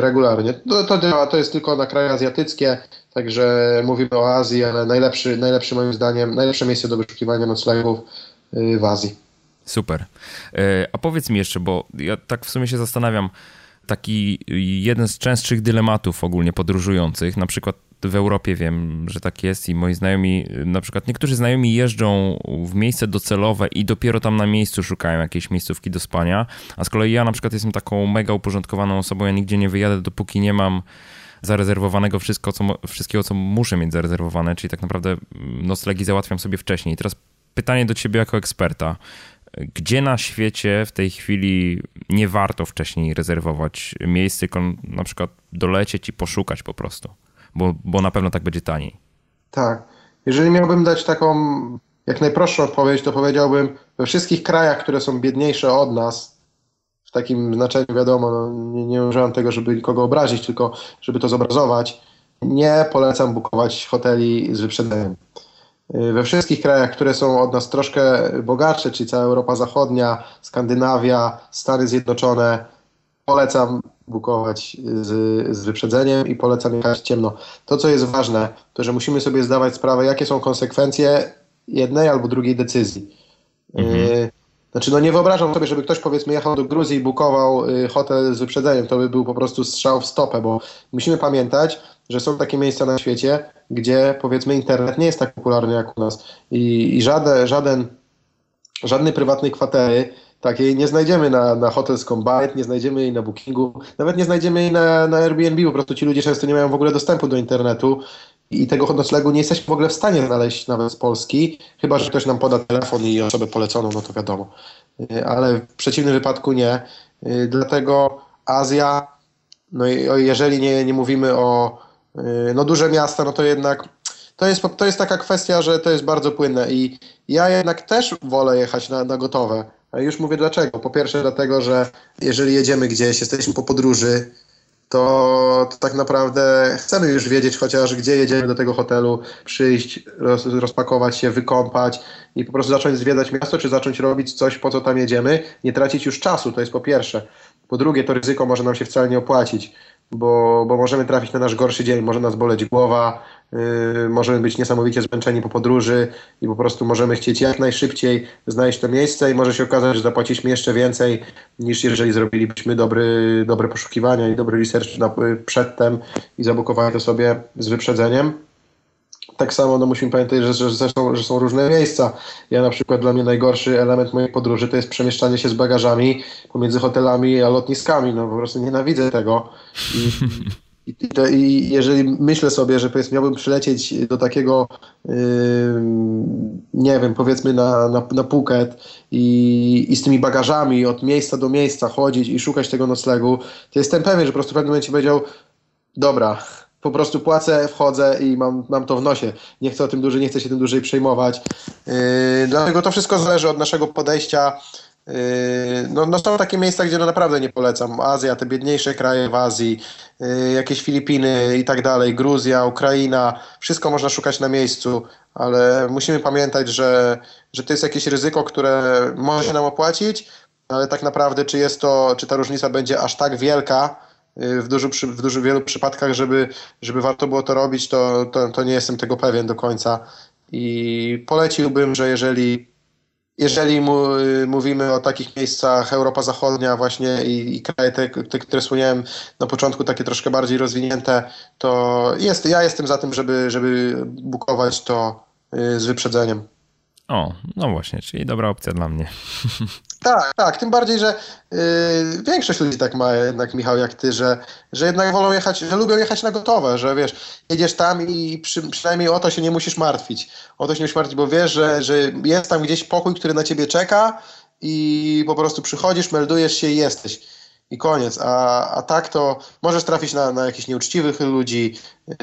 regularnie. To, to, działa, to jest tylko na kraje azjatyckie, także mówimy o Azji, ale najlepszy, najlepszy moim zdaniem, najlepsze miejsce do wyszukiwania noclegów y, w Azji. Super. A powiedz mi jeszcze, bo ja tak w sumie się zastanawiam, taki jeden z częstszych dylematów ogólnie podróżujących, na przykład w Europie wiem, że tak jest i moi znajomi, na przykład niektórzy znajomi jeżdżą w miejsce docelowe i dopiero tam na miejscu szukają jakiejś miejscówki do spania, a z kolei ja na przykład jestem taką mega uporządkowaną osobą, ja nigdzie nie wyjadę, dopóki nie mam zarezerwowanego wszystko, co, wszystkiego, co muszę mieć zarezerwowane, czyli tak naprawdę noclegi załatwiam sobie wcześniej. Teraz pytanie do ciebie jako eksperta. Gdzie na świecie w tej chwili nie warto wcześniej rezerwować miejsc, tylko na przykład dolecieć i poszukać po prostu? Bo, bo na pewno tak będzie taniej. Tak. Jeżeli miałbym dać taką jak najprostszą odpowiedź, to powiedziałbym we wszystkich krajach, które są biedniejsze od nas, w takim znaczeniu wiadomo, no, nie, nie tego, żeby nikogo obrazić, tylko żeby to zobrazować, nie polecam bukować hoteli z wyprzedzeniem. We wszystkich krajach, które są od nas troszkę bogatsze, czyli cała Europa Zachodnia, Skandynawia, Stany Zjednoczone, polecam bukować z, z wyprzedzeniem i polecam jechać ciemno. To, co jest ważne, to że musimy sobie zdawać sprawę, jakie są konsekwencje jednej albo drugiej decyzji. Mhm. Y, znaczy, no nie wyobrażam sobie, żeby ktoś powiedzmy jechał do Gruzji i bukował y, hotel z wyprzedzeniem. To by był po prostu strzał w stopę, bo musimy pamiętać, że są takie miejsca na świecie, gdzie powiedzmy internet nie jest tak popularny jak u nas i, i żaden, żaden żadnej prywatnej kwatery, takiej nie znajdziemy na, na Hotels Combine, nie znajdziemy jej na Bookingu, nawet nie znajdziemy jej na, na Airbnb, po prostu ci ludzie często nie mają w ogóle dostępu do internetu i tego noclegu nie jesteśmy w ogóle w stanie znaleźć nawet z Polski, chyba że ktoś nam poda telefon i osobę poleconą, no to wiadomo. Y, ale w przeciwnym wypadku nie. Y, dlatego Azja, no jeżeli nie, nie mówimy o y, no duże miasta, no to jednak to jest, to jest taka kwestia, że to jest bardzo płynne i ja jednak też wolę jechać na, na gotowe. Już mówię dlaczego. Po pierwsze dlatego, że jeżeli jedziemy gdzieś, jesteśmy po podróży, to, to tak naprawdę chcemy już wiedzieć chociaż, gdzie jedziemy do tego hotelu, przyjść, roz, rozpakować się, wykąpać i po prostu zacząć zwiedzać miasto, czy zacząć robić coś, po co tam jedziemy, nie tracić już czasu, to jest po pierwsze. Po drugie, to ryzyko może nam się wcale nie opłacić bo, bo możemy trafić na nasz gorszy dzień, może nas boleć głowa, yy, możemy być niesamowicie zmęczeni po podróży i po prostu możemy chcieć jak najszybciej znaleźć to miejsce i może się okazać, że zapłaciliśmy jeszcze więcej niż jeżeli zrobilibyśmy dobry, dobre poszukiwania i dobry research na, przedtem i zabukowali to sobie z wyprzedzeniem. Tak samo no, musimy pamiętać, że, że, że, są, że są różne miejsca. Ja na przykład dla mnie najgorszy element mojej podróży to jest przemieszczanie się z bagażami pomiędzy hotelami a lotniskami. No po prostu nienawidzę tego. I, [LAUGHS] i, jeżeli myślę sobie, że powiedzmy, miałbym przylecieć do takiego, yy, nie wiem, powiedzmy na, na, na Phuket i, i z tymi bagażami od miejsca do miejsca chodzić i szukać tego noclegu, to jestem pewien, że po prostu w pewnym momencie powiedział, dobra, po prostu płacę, wchodzę i mam, mam to w nosie. Nie chcę o tym dłużej, nie chcę się tym dłużej przejmować. Yy, dlatego to wszystko zależy od naszego podejścia. Yy, no, no są takie miejsca, gdzie no naprawdę nie polecam. Azja, te biedniejsze kraje w Azji, yy, jakieś Filipiny i tak dalej, Gruzja, Ukraina, wszystko można szukać na miejscu, ale musimy pamiętać, że, że to jest jakieś ryzyko, które może się nam opłacić, ale tak naprawdę czy jest to, czy ta różnica będzie aż tak wielka, Y, w, dużo, w dużo wielu przypadkach, żeby, żeby warto było to robić, to, to, to nie jestem tego pewien do końca. I poleciłbym, że jeżeli, jeżeli mu, y, mówimy o takich miejscach Europa Zachodnia właśnie i, i kraje te, te, które wspomniałem na początku, takie troszkę bardziej rozwinięte, to jest, ja jestem za tym, żeby, żeby bukować to y, z wyprzedzeniem. O, no właśnie, czyli dobra opcja dla mnie. Tak, tak, tym bardziej, że yy, większość ludzi tak ma jednak, Michał, jak ty, że, że jednak wolą jechać, że lubią jechać na gotowe, że wiesz, jedziesz tam i przy, przynajmniej o to się nie musisz martwić. O to się nie musisz martwić, bo wiesz, że, że jest tam gdzieś pokój, który na ciebie czeka i po prostu przychodzisz, meldujesz się i jesteś i koniec. A, a tak to możesz trafić na, na jakichś nieuczciwych ludzi. Yy,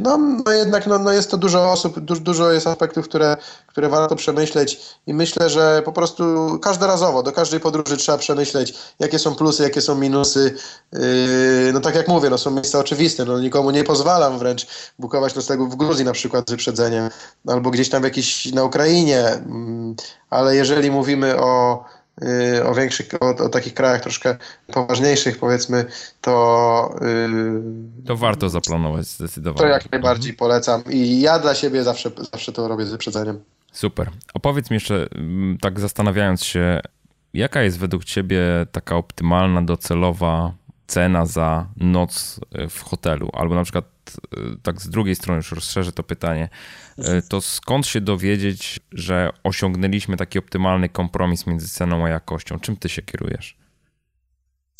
no, no jednak no, no jest to dużo osób, du, dużo jest aspektów, które, które warto przemyśleć i myślę, że po prostu każdorazowo, do każdej podróży trzeba przemyśleć, jakie są plusy, jakie są minusy. Yy, no tak jak mówię, no są miejsca oczywiste, no nikomu nie pozwalam wręcz bukować noclegu w Gruzji na przykład z wyprzedzeniem, albo gdzieś tam w jakiś na Ukrainie, mm, ale jeżeli mówimy o o większych, o, o, takich krajach troszkę poważniejszych powiedzmy, to... Yy, to warto zaplanować zdecydowanie. To jak najbardziej mhm. polecam i ja dla siebie zawsze, zawsze to robię z wyprzedzeniem. Super. Opowiedz mi jeszcze, mm, tak zastanawiając się, jaka jest według ciebie taka optymalna, docelowa cena za noc y, w hotelu? Albo na przykład y, tak z drugiej strony, już rozszerzę to pytanie, E, to skąd się dowiedzieć, że osiągnęliśmy taki optymalny kompromis między ceną a jakością? Czym ty się kierujesz?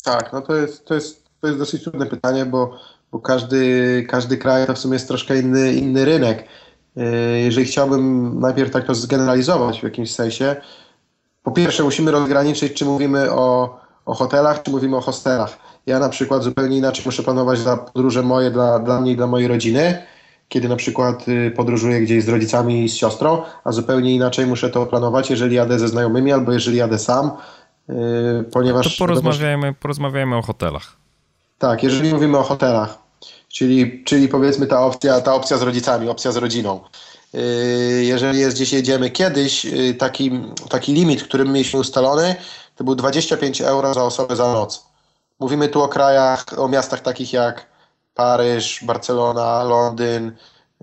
Tak, no to jest, to jest, to jest dosyć trudne pytanie, bo, bo każdy, każdy kraj to w sumie jest troszkę inny, inny rynek. E, jeżeli chciałbym najpierw tak to zgeneralizować w jakimś sensie, po pierwsze musimy rozgraniczyć, czy mówimy o, o hotelach, czy mówimy o hostelach. Ja na przykład zupełnie inaczej muszę planować za podróże moje dla, dla mnie i dla mojej rodziny, kiedy na przykład y, podróżuję gdzieś z rodzicami i z siostrą, a zupełnie inaczej muszę to planować, jeżeli jadę ze znajomymi albo jeżeli jadę sam, y, ponieważ... To porozmawiajmy, porozmawiajmy o hotelach. Tak, jeżeli mówimy o hotelach, czyli, czyli powiedzmy ta opcja, ta opcja z rodzicami, opcja z rodziną. Y, jeżeli jest gdzieś jedziemy kiedyś, taki, taki limit, który mieliśmy ustalony, to był 25 euro za osobę za noc. Mówimy tu o krajach, o miastach takich jak Paryż, Barcelona, Londyn,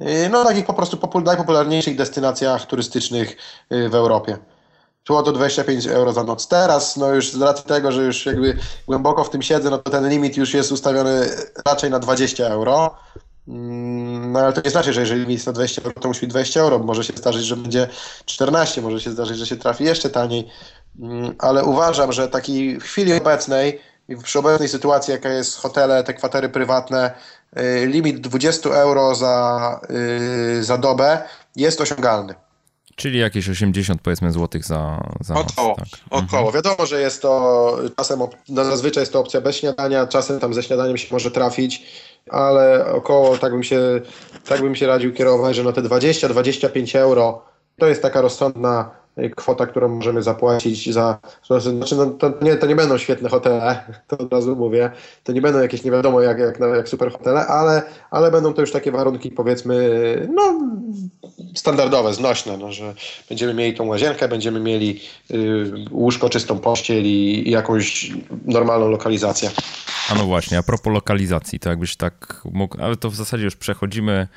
y, no takich po prostu najpopularniejszych destynacjach turystycznych y, w Europie. Było to 25 euro za noc. Teraz, no już z racji tego, że już jakby głęboko w tym siedzę, no to ten limit już jest ustawiony raczej na 20 euro. Mm, no ale to nie znaczy, że jeżeli miejsce 20 euro, to musi być 20 euro. Może się zdarzyć, że będzie 14, może się zdarzyć, że się trafi jeszcze taniej. Mm, ale uważam, że taki w chwili obecnej i przy obecnej sytuacji, jaka jest hotele, te kwatery prywatne, y, limit 20 euro za, y, za dobę jest osiągalny. Czyli jakieś 80 powiedzmy złotych za, za około, noc. Tak. Około. Mhm. Wiadomo, że jest to czasem, no zazwyczaj jest to opcja bez śniadania, czasem tam ze śniadaniem się może trafić, ale około, tak bym się, tak bym się radził kierować, że no te 20-25 euro to jest taka rozsądna kwota, którą możemy zapłacić za. Znaczy, no, to, nie, to nie będą świetne hotele, [LAUGHS] to od razu mówię. To nie będą jakieś nie wiadomo jak, jak, jak super hotele, ale, ale będą to już takie warunki, powiedzmy, no, standardowe, znośne, no, że będziemy mieli tą łazienkę, będziemy mieli y, łóżko, czystą pościel i, i jakąś normalną lokalizację. A no właśnie, a propos lokalizacji, to jakbyś tak mógł, ale to w zasadzie już przechodzimy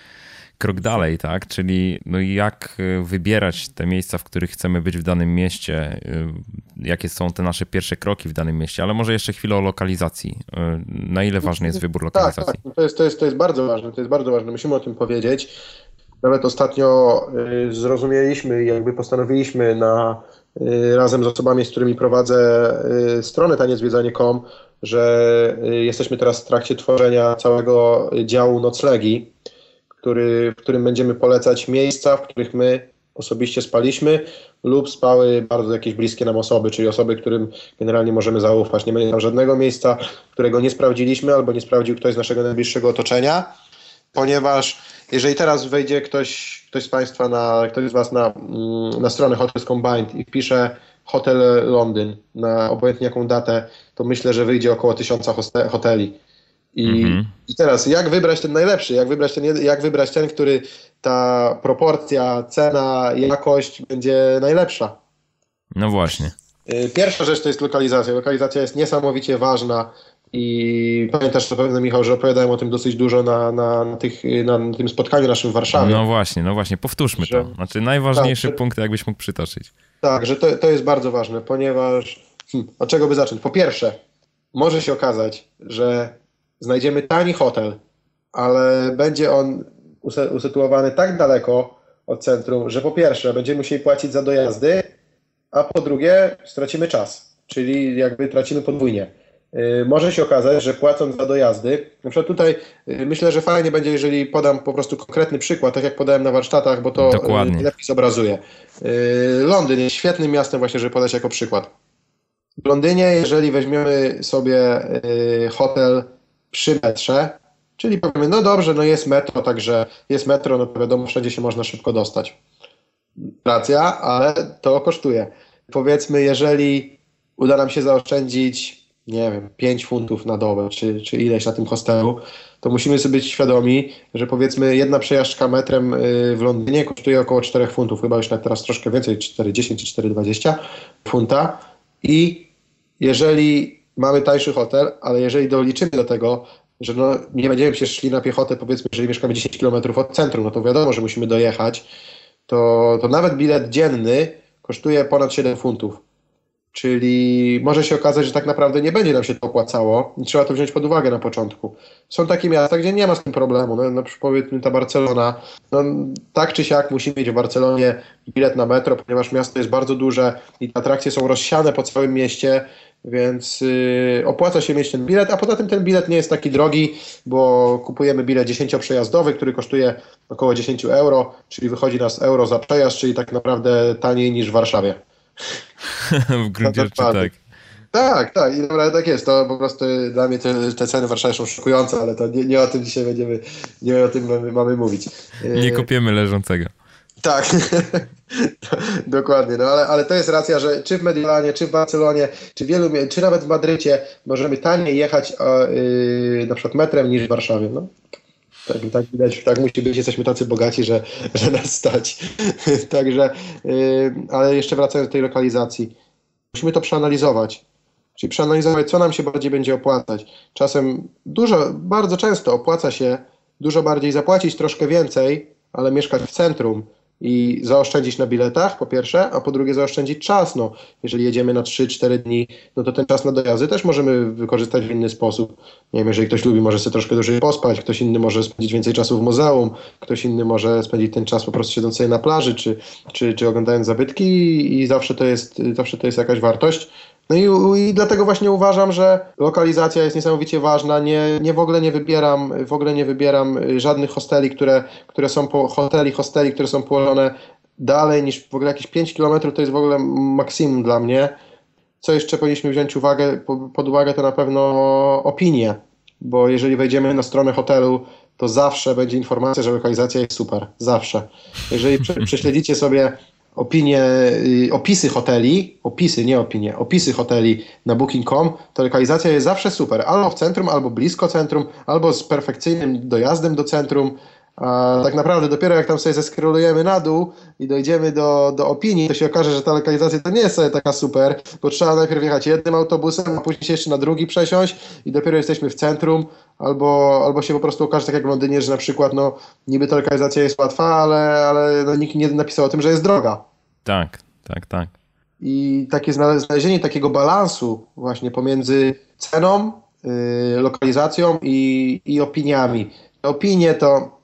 krok dalej, tak? Czyli no jak y, wybierać te miejsca, w których chcemy być w danym mieście, y, jakie są te nasze pierwsze kroki w danym mieście, ale może jeszcze chwilę o lokalizacji. Y, na ile ważny jest wybór lokalizacji? Tak, tak. To, jest, to, jest, to jest bardzo ważne, to jest bardzo ważne. Musimy o tym powiedzieć. Nawet ostatnio zrozumieliśmy, jakby postanowiliśmy na razem z osobami, z którymi prowadzę stronę taniezwiedzanie.com, że jesteśmy teraz w trakcie tworzenia całego działu noclegi który, w którym będziemy polecać miejsca, w których my osobiście spaliśmy lub spały bardzo jakieś bliskie nam osoby, czyli osoby, którym generalnie możemy zaufać. Nie będzie tam żadnego miejsca, którego nie sprawdziliśmy albo nie sprawdził ktoś z naszego najbliższego otoczenia, ponieważ jeżeli teraz wejdzie ktoś, ktoś z Państwa, na, ktoś z Was na, mm, na stronę Hotels Combined i wpisze Hotel Londyn na obojętnie jaką datę, to myślę, że wyjdzie około tysiąca hoteli. I, mhm. I teraz, jak wybrać ten najlepszy? Jak wybrać ten, jak wybrać ten, który ta proporcja, cena, jakość będzie najlepsza? No właśnie. Y, pierwsza rzecz to jest lokalizacja. Lokalizacja jest niesamowicie ważna i pamiętasz zapewne, Michał, że opowiadałem o tym dosyć dużo na, na, na, tych, na tym spotkaniu naszym w Warszawie. No właśnie, no właśnie, powtórzmy że, to. Znaczy najważniejsze tak, punkty, jakbyś mógł przytoczyć. Tak, że to, to jest bardzo ważne, ponieważ hmm, od czego by zacząć? Po pierwsze, może się okazać, że znajdziemy tani hotel, ale będzie on usytuowany tak daleko od centrum, że po pierwsze będziemy musieli płacić za dojazdy, a po drugie stracimy czas, czyli jakby tracimy podwójnie. Y, może się okazać, że płacąc za dojazdy, na przykład tutaj y, myślę, że fajnie będzie, jeżeli podam po prostu konkretny przykład, tak jak podałem na warsztatach, bo to y, Dokładnie. lepiej zobrazuje. Londyn jest świetnym miastem właśnie, żeby podać jako przykład. W Londynie, jeżeli weźmiemy sobie hotel przy metrze, czyli powiemy, no dobrze, no jest metro, także jest metro, no to wiadomo, wszędzie się można szybko dostać. Racja, ale to kosztuje. Powiedzmy, jeżeli uda nam się zaoszczędzić, nie wiem, 5 funtów na dobę, czy, czy ileś na tym hostelu, to musimy sobie być świadomi, że powiedzmy jedna przejażdżka metrem y, w Londynie kosztuje około 4 funtów, chyba już teraz troszkę więcej, 4,10 czy 4,20 funta i jeżeli mamy tańszy hotel, ale jeżeli doliczymy do tego, że no, nie będziemy się szli na piechotę, powiedzmy, jeżeli mieszkamy 10 km od centrum, no to wiadomo, że musimy dojechać, to, to nawet bilet dzienny kosztuje ponad 7 funtów. Czyli może się okazać, że tak naprawdę nie będzie nam się to opłacało trzeba to wziąć pod uwagę na początku. Są takie miasta, gdzie nie ma z tym problemu. No, przykład powiedzmy ta Barcelona, no, tak czy siak musimy mieć w Barcelonie bilet na metro, ponieważ miasto jest bardzo duże i atrakcje są rozsiane po całym mieście, więc yy, opłaca się mieć ten bilet, a poza tym ten bilet nie jest taki drogi, bo kupujemy bilet 10-przejazdowy, który kosztuje około 10 euro, czyli wychodzi nas euro za przejazd, czyli tak naprawdę taniej niż w Warszawie. [LAUGHS] w gruncie rzeczy tak. Tak, tak, i naprawdę tak jest. To po prostu dla mnie te, te ceny w Warszawie są szokujące, ale to nie, nie, o tym dzisiaj będziemy, nie o tym mamy, mamy mówić. Nie kopiemy leżącego. Tak, [LAUGHS] dokładnie, no ale, ale to jest racja, że czy w Mediolanie, czy w Barcelonie, czy, wielu, czy nawet w Madrycie możemy taniej jechać yy, na przykład metrem niż w Warszawie. No. Tak, tak widać, tak musi być, jesteśmy tacy bogaci, że, [LAUGHS] że nas stać. [LAUGHS] Także, yy, ale jeszcze wracając do tej lokalizacji, musimy to przeanalizować. Czyli przeanalizować, co nam się bardziej będzie opłacać. Czasem dużo, bardzo często opłaca się dużo bardziej zapłacić troszkę więcej, ale mieszkać w centrum, i zaoszczędzić na biletach, po pierwsze, a po drugie zaoszczędzić czas. No, jeżeli jedziemy na 3-4 dni, no to ten czas na dojazdy też możemy wykorzystać w inny sposób. Nie wiem, jeżeli ktoś lubi, może sobie troszkę dłużej pospać, ktoś inny może spędzić więcej czasu w muzeum, ktoś inny może spędzić ten czas po prostu siedząc sobie na plaży, czy, czy, czy oglądając zabytki i zawsze to jest, zawsze to jest jakaś wartość. No i, i, dlatego właśnie uważam, że lokalizacja jest niesamowicie ważna. Nie, nie w ogóle nie wybieram, w ogóle nie wybieram żadnych hosteli, które, które są po hoteli, hosteli, które są położone dalej niż w ogóle jakieś 5 km to jest w ogóle maksimum dla mnie. Co jeszcze powinniśmy wziąć uwagę, pod uwagę to na pewno opinie, bo jeżeli wejdziemy na stronę hotelu, to zawsze będzie informacja, że lokalizacja jest super. Zawsze. Jeżeli [LAUGHS] prześledzicie sobie opinie, y, opisy hoteli, opisy, nie opinie, opisy hoteli na booking.com, to lokalizacja jest zawsze super. Albo w centrum, albo blisko centrum, albo z perfekcyjnym dojazdem do centrum. A tak naprawdę dopiero jak tam sobie zeskrolujemy na dół i dojdziemy do, do opinii, to się okaże, że ta lokalizacja to nie jest sobie taka super, bo trzeba najpierw jechać jednym autobusem, a później się jeszcze na drugi przesiąść i dopiero jesteśmy w centrum, albo, albo się po prostu okaże, tak jak w Londynie, że na przykład no, niby ta lokalizacja jest łatwa, ale, ale no, nikt nie napisał o tym, że jest droga. Tak, tak, tak. I takie znalezienie takiego balansu właśnie pomiędzy ceną, yy, lokalizacją i, i opiniami. Opinie to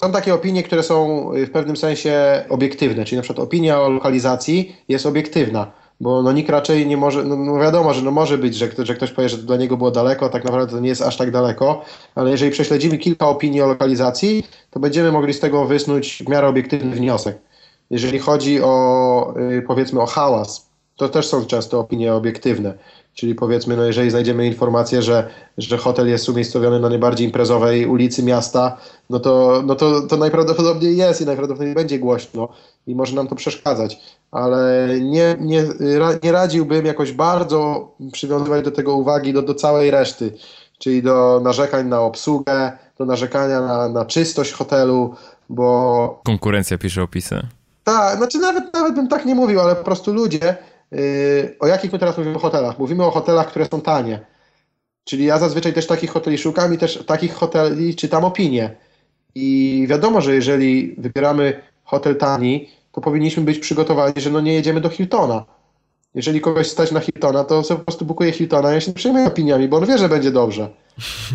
są takie opinie, które są w pewnym sensie obiektywne, czyli na przykład opinia o lokalizacji jest obiektywna, bo no nikt raczej nie może, no, no wiadomo, że no może być, że, że ktoś powie, że dla niego było daleko, a tak naprawdę to nie jest aż tak daleko, ale jeżeli prześledzimy kilka opinii o lokalizacji, to będziemy mogli z tego wysnuć w miarę obiektywny wniosek. Jeżeli chodzi o y, powiedzmy o hałas, to też są często opinie obiektywne. Czyli powiedzmy, no jeżeli znajdziemy informację, że, że hotel jest umiejscowiony na najbardziej imprezowej ulicy miasta, no to, no to, to najprawdopodobniej jest i najprawdopodobniej będzie głośno i może nam to przeszkadzać. Ale nie, nie, nie radziłbym jakoś bardzo przywiązywać do tego uwagi do, do całej reszty, czyli do narzekań na obsługę, do narzekania na, na czystość hotelu, bo... Konkurencja pisze opisy. Tak, znaczy nawet, nawet bym tak nie mówił, ale po prostu ludzie, o jakich my teraz mówimy o hotelach? Mówimy o hotelach, które są tanie. Czyli ja zazwyczaj też takich hoteli szukam i też takich hoteli czytam opinie. I wiadomo, że jeżeli wybieramy hotel tani, to powinniśmy być przygotowani, że no nie jedziemy do Hiltona. Jeżeli kogoś stać na Hiltona, to sobie po prostu bukuje Hiltona, ja się nie przejmuję opiniami, bo on wie, że będzie dobrze.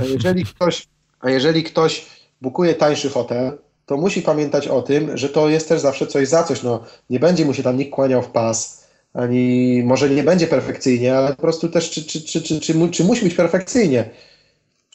A jeżeli [LAUGHS] ktoś, a jeżeli ktoś bukuje tańszy hotel, to musi pamiętać o tym, że to jest też zawsze coś za coś. No, nie będzie mu się tam nikt kłaniał w pas, ani może nie będzie perfekcyjnie, ale po prostu też czy, czy, czy, czy, czy, czy musi być perfekcyjnie.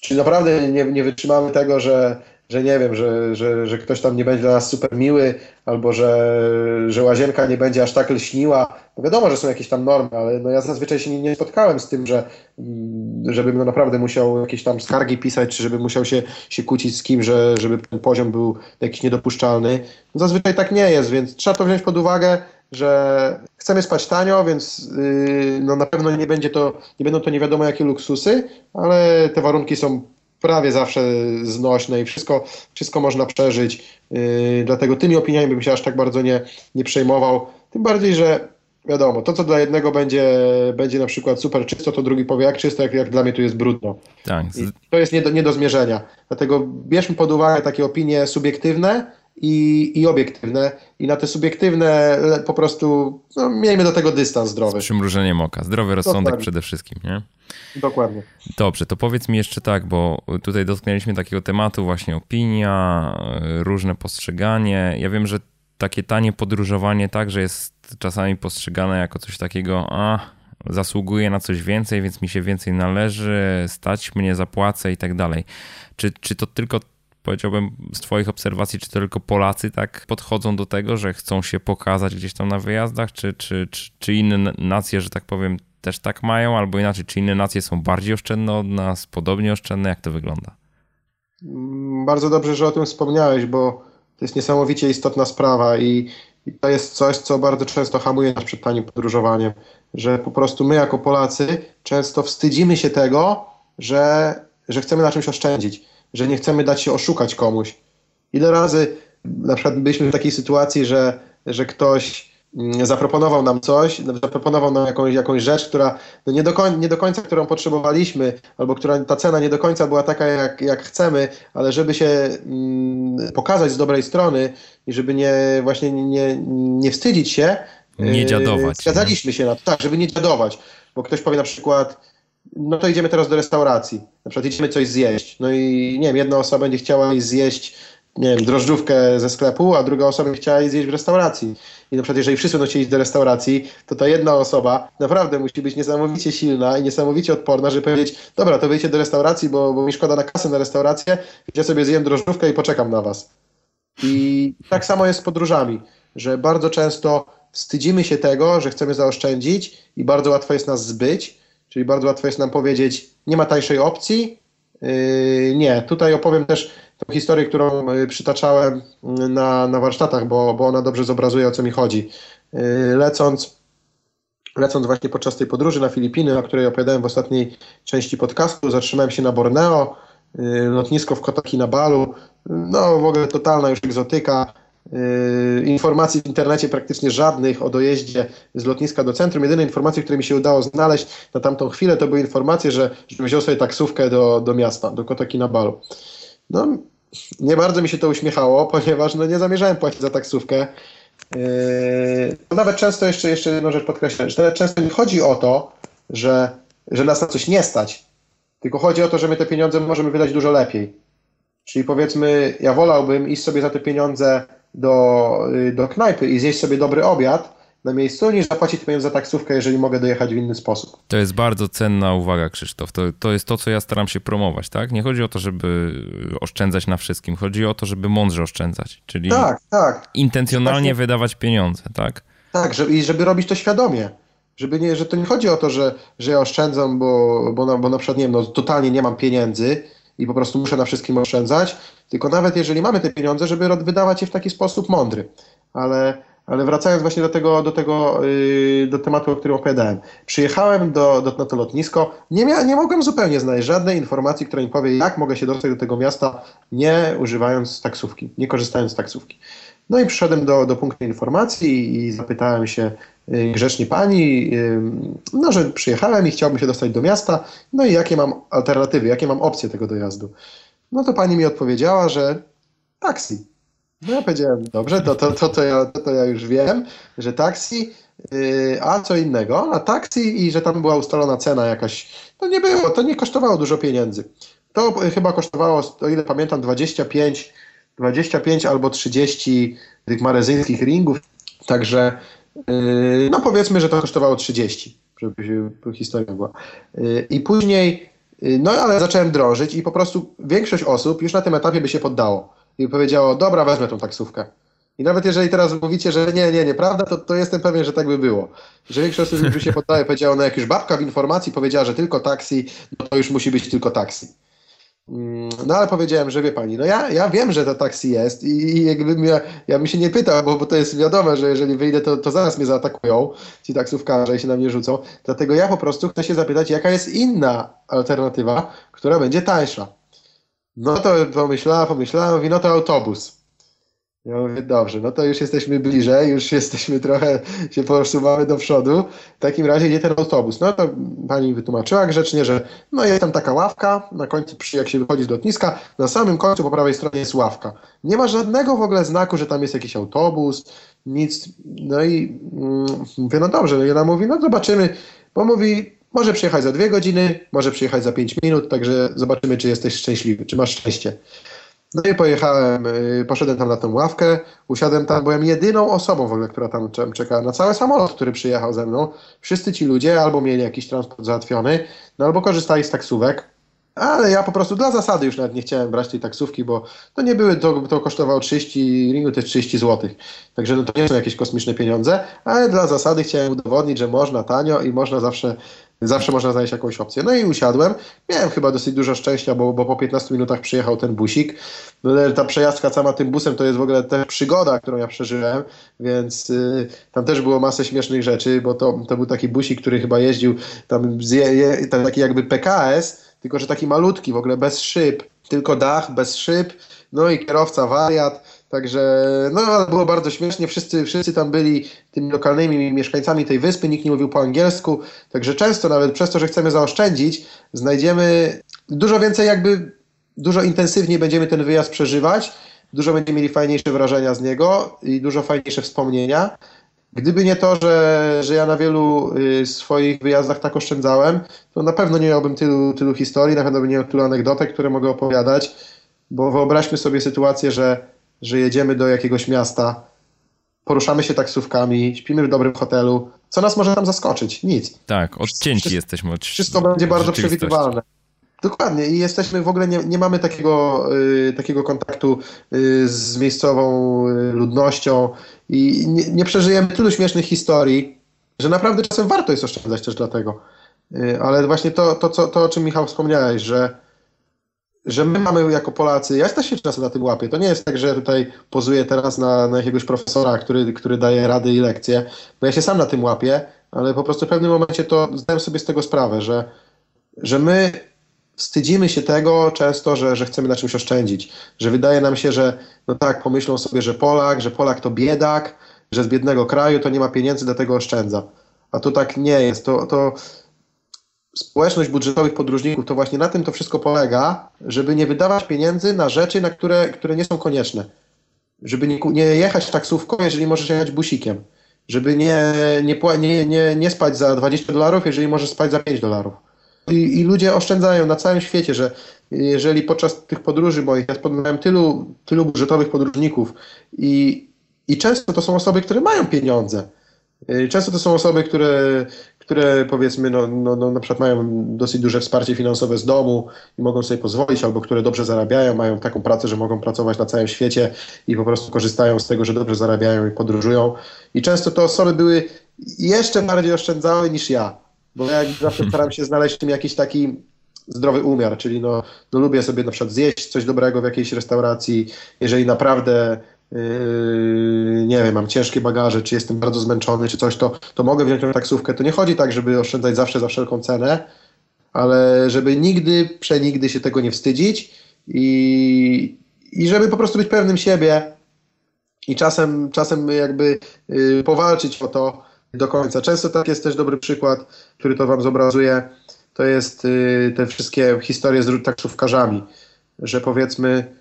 Czy naprawdę nie, nie wytrzymamy tego, że że nie wiem, że, że, że ktoś tam nie będzie dla nas super miły, albo że, że łazienka nie będzie aż tak lśniła. No wiadomo, że są jakieś tam normy, ale no ja zazwyczaj się nie, nie spotkałem z tym, że mm, żebym no naprawdę musiał jakieś tam skargi pisać, czy żebym musiał się, się kłócić z kim, że, żeby ten poziom był jakiś niedopuszczalny. No zazwyczaj tak nie jest, więc trzeba to wziąć pod uwagę, że chcemy spać tanio, więc yy, no na pewno nie będzie to, nie będą to nie wiadomo jakie luksusy, ale te warunki są prawie zawsze znośne i wszystko, wszystko można przeżyć. Yy, dlatego tymi opiniami bym się aż tak bardzo nie, nie przejmował. Tym bardziej, że wiadomo, to co dla jednego będzie, będzie na przykład super czysto, to drugi powie jak czysto, jak, jak dla mnie tu jest brudno. Tak. to jest nie do, nie do zmierzenia. Dlatego bierzmy pod uwagę takie opinie subiektywne, i, i obiektywne. I na te subiektywne po prostu no, miejmy do tego dystans zdrowy. Z przymrużeniem oka. Zdrowy rozsądek Dokładnie. przede wszystkim, nie? Dokładnie. Dobrze, to powiedz mi jeszcze tak, bo tutaj dotknęliśmy takiego tematu właśnie opinia, różne postrzeganie. Ja wiem, że takie tanie podróżowanie także jest czasami postrzegane jako coś takiego, a zasługuję na coś więcej, więc mi się więcej należy, stać mnie, zapłacę i tak dalej. Czy, czy to tylko powiedziałbym z Twoich obserwacji, czy to tylko Polacy tak podchodzą do tego, że chcą się pokazać gdzieś tam na wyjazdach, czy, czy, czy, czy inne nacje, że tak powiem, też tak mają, albo inaczej, czy inne nacje są bardziej oszczędne od nas, podobnie oszczędne, jak to wygląda? Mm, bardzo dobrze, że o tym wspomniałeś, bo to jest niesamowicie istotna sprawa i, i to jest coś, co bardzo często hamuje nas przed tanim podróżowaniem, że po prostu my jako Polacy często wstydzimy się tego, że, że chcemy na czymś oszczędzić że nie chcemy dać się oszukać komuś. Ile razy na przykład byliśmy w takiej sytuacji, że, że ktoś mm, zaproponował nam coś, zaproponował nam jakąś, jakąś rzecz, która no nie, do końca, nie do końca, którą potrzebowaliśmy, albo która ta cena nie do końca była taka, jak, jak chcemy, ale żeby się mm, pokazać z dobrej strony i żeby nie właśnie nie, nie wstydzić się, nie dziadować. Zgadzaliśmy się na to, tak, żeby nie dziadować, bo ktoś powie na przykład, no to idziemy teraz do restauracji, na przykład idziemy coś zjeść, no i nie wiem, jedna osoba będzie chciała zjeść nie wiem, drożdżówkę ze sklepu, a druga osoba chciała zjeść w restauracji. I na przykład jeżeli wszyscy będą chcieli do restauracji, to ta jedna osoba naprawdę musi być niesamowicie silna i niesamowicie odporna, żeby powiedzieć, dobra, to wyjdźcie do restauracji, bo, bo mi szkoda na kasę na restaurację, ja sobie zjem drożdżówkę i poczekam na was. I tak samo jest z podróżami, że bardzo często wstydzimy się tego, że chcemy zaoszczędzić i bardzo łatwo jest nas zbyć, czyli bardzo łatwo jest nam powiedzieć, nie ma tańszej opcji, yy, nie. Tutaj opowiem też tą historię, którą yy, przytaczałem yy, na, na warsztatach, bo, bo ona dobrze zobrazuje, o co mi chodzi. Lecąc, lecąc właśnie podczas tej podróży na Filipiny, o której opowiadałem w ostatniej części podcastu, zatrzymałem się na Borneo, lotnisko w Kota Kinabalu, no w ogóle totalna już egzotyka, informacji w internecie praktycznie żadnych o dojeździe z lotniska do centrum. Jedyne informacje, które mi się udało znaleźć na tamtą chwilę, to były informacje, że, że wziął sobie taksówkę do, do miasta, do Kotokinabalu. No, nie bardzo mi się to uśmiechało, [LAUGHS] ponieważ no, nie zamierzałem płacić za taksówkę. Yy, nawet często jeszcze, jeszcze jedną rzecz podkreślę, że często nie chodzi o to, że, że nas na coś nie stać, tylko chodzi o to, że my te pieniądze możemy wydać dużo lepiej. Czyli powiedzmy, ja wolałbym iść sobie za te pieniądze do, y, do knajpy i zjeść sobie dobry obiad na miejscu, niż zapłacić pieniądze za taksówkę, jeżeli mogę dojechać w inny sposób. To jest bardzo cenna uwaga, Krzysztof. To, to jest to, co ja staram się promować, tak? Nie chodzi o to, żeby oszczędzać na wszystkim. Chodzi o to, żeby mądrze oszczędzać, czyli tak, tak. intencjonalnie wydawać pieniądze, tak? Tak, żeby, i żeby robić to świadomie. Żeby nie, że to nie chodzi o to, że, że ja oszczędzam, bo, bo, na, bo na przykład, nie wiem, no, totalnie nie mam pieniędzy, i po prostu muszę na wszystkim oszczędzać, tylko nawet jeżeli mamy te pieniądze, żeby wydawać je w taki sposób mądry. Ale, ale wracając właśnie do tego, do, tego yy, do tematu, o którym opowiadałem. Przyjechałem do, do, na to lotnisko, nie, mia, nie mogłem zupełnie znaleźć żadnej informacji, która mi powie, jak mogę się dostać do tego miasta, nie używając taksówki, nie korzystając z taksówki. No i przyszedłem do, do punktu informacji i zapytałem się grzecznie pani, y, no, że przyjechałem i chciałbym się dostać do miasta, no i jakie mam alternatywy, jakie mam opcje tego dojazdu. No to pani mi odpowiedziała, że taksi. No ja powiedziałem, dobrze, to, to, to, to, ja, to, to ja już wiem, że taksi, yy, a co innego, a taksi i że tam była ustalona cena jakaś, to nie było, to nie kosztowało dużo pieniędzy. To chyba kosztowało, o ile pamiętam, 25 25 albo 30 tych marezyńskich ringów, także no powiedzmy, że to kosztowało 30, żeby historia była. Yy, I później, yy, no ale zacząłem drążyć i po prostu większość osób już na tym etapie by się poddało i powiedziało, dobra, wezmę tą taksówkę. I nawet jeżeli teraz mówicie, że nie, nie, nieprawda, to, to jestem pewien, że tak by było. Że większość osób by się poddało i powiedziało, no jak już babka w informacji powiedziała, że tylko taksi, no to już musi być tylko taksi. Mm, no ale powiedziałem, że wie pani, no ja, ja wiem, że to taksi jest i, jakbym ja, ja bym się nie pytał, bo, bo to jest wiadome, że jeżeli wyjdę, to, to zaraz mnie zaatakują ci taksówkarze i się na mnie rzucą. Dlatego ja po prostu chcę się zapytać, jaka jest inna alternatywa, która będzie tańsza. No to pomyślała, pomyślała, mówi, no to autobus. Ja mówię, dobrze, no to już jesteśmy bliżej, już jesteśmy trochę, się posuwamy do przodu. W takim razie gdzie ten autobus? No to pani wytłumaczyła grzecznie, że no jest tam taka ławka, na końcu, jak się wychodzi z lotniska, na samym końcu po prawej stronie jest ławka. Nie ma żadnego w ogóle znaku, że tam jest jakiś autobus, nic. No i mm, mówię, no dobrze, no i ona mówi, no zobaczymy, bo mówi, może przyjechać za dwie godziny, może przyjechać za pięć minut, także zobaczymy, czy jesteś szczęśliwy, czy masz szczęście. No i pojechałem, y, poszedłem tam na tą ławkę, usiadłem tam, byłem jedyną osobą w ogóle, która tam czekała na cały samolot, który przyjechał ze mną. Wszyscy ci ludzie albo mieli jakiś transport załatwiony, no albo korzystali z taksówek, ale ja po prostu dla zasady już nawet nie chciałem brać tej taksówki, bo to nie były, to, to kosztowało 30, ringu to jest 30 zł. Także no to nie są jakieś kosmiczne pieniądze, ale dla zasady chciałem udowodnić, że można tanio i można zawsze Zawsze można znaleźć jakąś opcję. No i usiadłem. Miałem chyba dosyć dużo szczęścia, bo, bo po 15 minutach przyjechał ten busik. No, ta przejażdżka cała tym busem to jest w ogóle też przygoda, którą ja przeżyłem, więc y, tam też było masę śmiesznych rzeczy, bo to, to był taki busik, który chyba jeździł tam, je, tam taki jakby PKS, tylko że taki malutki, w ogóle bez szyb, tylko dach, bez szyb, no i kierowca wariat, Także no, było bardzo śmiesznie. Wszyscy, wszyscy tam byli tymi lokalnymi mieszkańcami tej wyspy, nikt nie mówił po angielsku. Także często nawet przez to, że chcemy zaoszczędzić, znajdziemy dużo więcej jakby, dużo intensywniej będziemy ten wyjazd przeżywać, dużo będziemy mieli fajniejsze wrażenia z niego i dużo fajniejsze wspomnienia. Gdyby nie to, że, że ja na wielu y, swoich wyjazdach tak oszczędzałem, to na pewno nie miałbym tylu, tylu historii, na pewno by nie miał tylu anegdotek, które mogę opowiadać, bo wyobraźmy sobie sytuację, że, że jedziemy do jakiegoś miasta, poruszamy się taksówkami, śpimy w dobrym hotelu. Co nas może tam zaskoczyć? Nic. Tak, odcięci wszystko, jesteśmy od Wszystko będzie bardzo przewidywalne. Dokładnie i jesteśmy w ogóle nie, nie mamy takiego, y, takiego kontaktu y, z miejscową y, ludnością i nie, nie, przeżyjemy tylu śmiesznych historii, że naprawdę czasem warto jest oszczędzać też dlatego. Y, ale właśnie to, to, co, to, o czym Michał wspomniałeś, że, że my mamy jako Polacy, ja też się czasem na tym łapię, to nie jest tak, że tutaj pozuję teraz na, na jakiegoś profesora, który, który daje rady i lekcje, bo ja się sam na tym łapię, ale po prostu w pewnym momencie to zdałem sobie z tego sprawę, że, że my wstydzimy się tego często, że, że chcemy na czymś oszczędzić, że wydaje nam się, że no tak, pomyślą sobie, że Polak, że Polak to biedak, że z biednego kraju to nie ma pieniędzy, dlatego oszczędza. A to tak nie jest. To, to społeczność budżetowych podróżników to właśnie na tym to wszystko polega, żeby nie wydawać pieniędzy na rzeczy, na które, które nie są konieczne. Żeby nie, nie jechać taksówką, jeżeli możesz jechać busikiem. Żeby nie, nie, nie, nie, nie spać za 20 dolarów, jeżeli możesz spać za 5 dolarów i, I, ludzie oszczędzają na całym świecie, że jeżeli podczas tych podróży moich, ja spotkałem tylu, tylu budżetowych podróżników i, i często to są osoby, które mają pieniądze. Y, często to są osoby, które, które powiedzmy, no, no, no, na przykład mają dosyć duże wsparcie finansowe z domu i mogą sobie pozwolić, albo które dobrze zarabiają, mają taką pracę, że mogą pracować na całym świecie i po prostu korzystają z tego, że dobrze zarabiają i podróżują. I często te osoby były jeszcze bardziej oszczędzałe niż ja. Bo ja zawsze staram się znaleźć w tym jakiś taki zdrowy umiar, czyli no, no lubię sobie na przykład zjeść coś dobrego w jakiejś restauracji, jeżeli naprawdę Yy, nie wiem, mam ciężkie bagaże, czy jestem bardzo zmęczony, czy coś, to, to mogę wziąć taksówkę. To nie chodzi tak, żeby oszczędzać zawsze za wszelką cenę, ale żeby nigdy, przenigdy się tego nie wstydzić i, i żeby po prostu być pewnym siebie i czasem, czasem jakby yy, powalczyć o to, do końca. Często tak jest też dobry przykład, który to wam zobrazuje, to jest y, te wszystkie historie z taksówkarzami, że powiedzmy,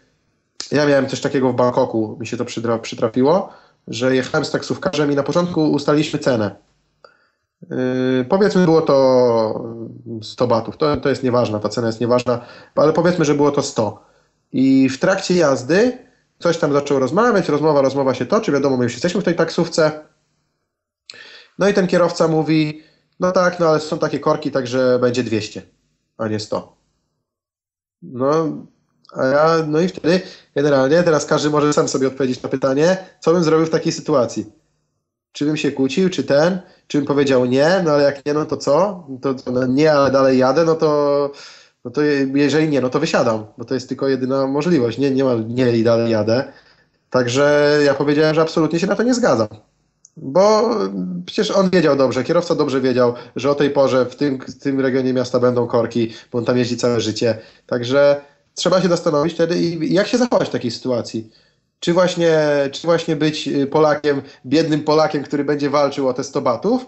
ja miałem coś takiego w Bangkoku, mi się to przytrafiło, że jechałem z taksówkarzem i na początku ustaliliśmy cenę. Yy, powiedzmy było to 100 batów, to, to jest nieważna, ta cena jest nieważna, ale powiedzmy, że było to 100. I w trakcie jazdy coś tam zaczął rozmawiać, rozmowa, rozmowa się toczy, wiadomo, my już jesteśmy w tej taksówce, no i ten kierowca mówi, no tak, no ale są takie korki, także będzie 200, a nie 100. No, a ja, no i wtedy generalnie teraz każdy może sam sobie odpowiedzieć na pytanie, co bym zrobił w takiej sytuacji. Czy bym się kłócił, czy ten, czy bym powiedział nie, no ale jak nie, no to co? To, to no nie, ale dalej jadę, no to, no to jeżeli nie, no to wysiadam, bo to jest tylko jedyna możliwość. Nie, nie ma nie i dalej jadę. Także ja powiedziałem, że absolutnie się na to nie zgadzam. Bo przecież on wiedział dobrze, kierowca dobrze wiedział, że o tej porze w tym, w tym regionie miasta będą korki, bo on tam jeździ całe życie. Także trzeba się zastanowić wtedy, jak się zachować w takiej sytuacji. Czy właśnie, czy właśnie być Polakiem, biednym Polakiem, który będzie walczył o te 100 batów,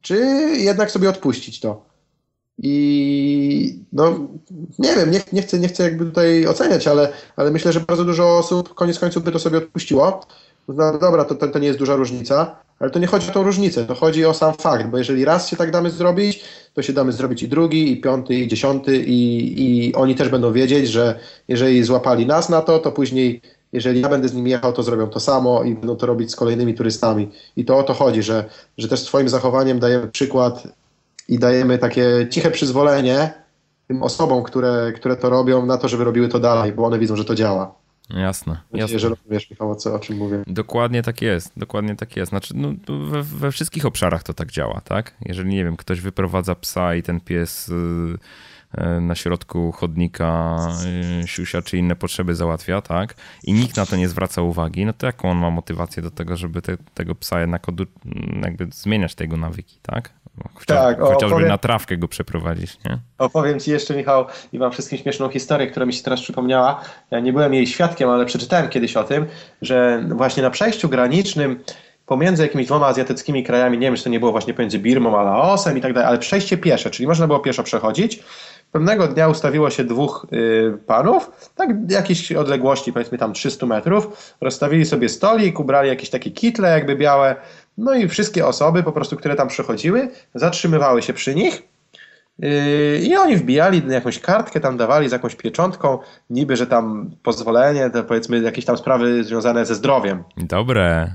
czy jednak sobie odpuścić to. I no, nie wiem, nie, nie, chcę, nie chcę jakby tutaj oceniać, ale, ale myślę, że bardzo dużo osób koniec końców by to sobie odpuściło. No dobra, to, to, to nie jest duża różnica, ale to nie chodzi o tą różnicę, to chodzi o sam fakt, bo jeżeli raz się tak damy zrobić, to się damy zrobić i drugi, i piąty, i dziesiąty i, i oni też będą wiedzieć, że jeżeli złapali nas na to, to później jeżeli ja będę z nimi jechał, to zrobią to samo i będą to robić z kolejnymi turystami. I to o to chodzi, że, że też swoim zachowaniem dajemy przykład i dajemy takie ciche przyzwolenie tym osobom, które, które to robią, na to, żeby robiły to dalej, bo one widzą, że to działa. Jasne. jasne. że rozumiesz, Michał, o, o czym mówię. Dokładnie tak jest, dokładnie tak jest. Znaczy, no, we, we, wszystkich obszarach to tak działa, tak? Jeżeli, nie wiem, ktoś wyprowadza psa i ten pies y, y, na środku chodnika y, siusia czy inne potrzeby załatwia, tak? I nikt na to nie zwraca uwagi, no to jaką on ma motywację do tego, żeby te, tego psa jednak jakby zmieniać tego nawyki, tak? Chociaż, tak, chociażby opowiem, na trawkę go przeprowadzić, nie? Opowiem ci jeszcze, Michał, i wam wszystkim śmieszną historię, która mi się teraz przypomniała. Ja nie byłem jej świadkiem, ale przeczytałem kiedyś o tym, że właśnie na przejściu granicznym pomiędzy jakimiś dwoma azjatyckimi krajami, nie wiem, czy to nie było właśnie pomiędzy Birmą a Laosem i tak dalej, ale przejście piesze, czyli można było pieszo przechodzić. Pewnego dnia ustawiło się dwóch y, panów, tak jakiejś odległości, powiedzmy tam 300 metrów, rozstawili sobie stolik, ubrali jakieś takie kitle jakby białe, no i wszystkie osoby po prostu, które tam przechodziły, zatrzymywały się przy nich yy, i oni wbijali jakąś kartkę, tam dawali z jakąś pieczątką, niby, że tam pozwolenie, to powiedzmy jakieś tam sprawy związane ze zdrowiem. Dobre.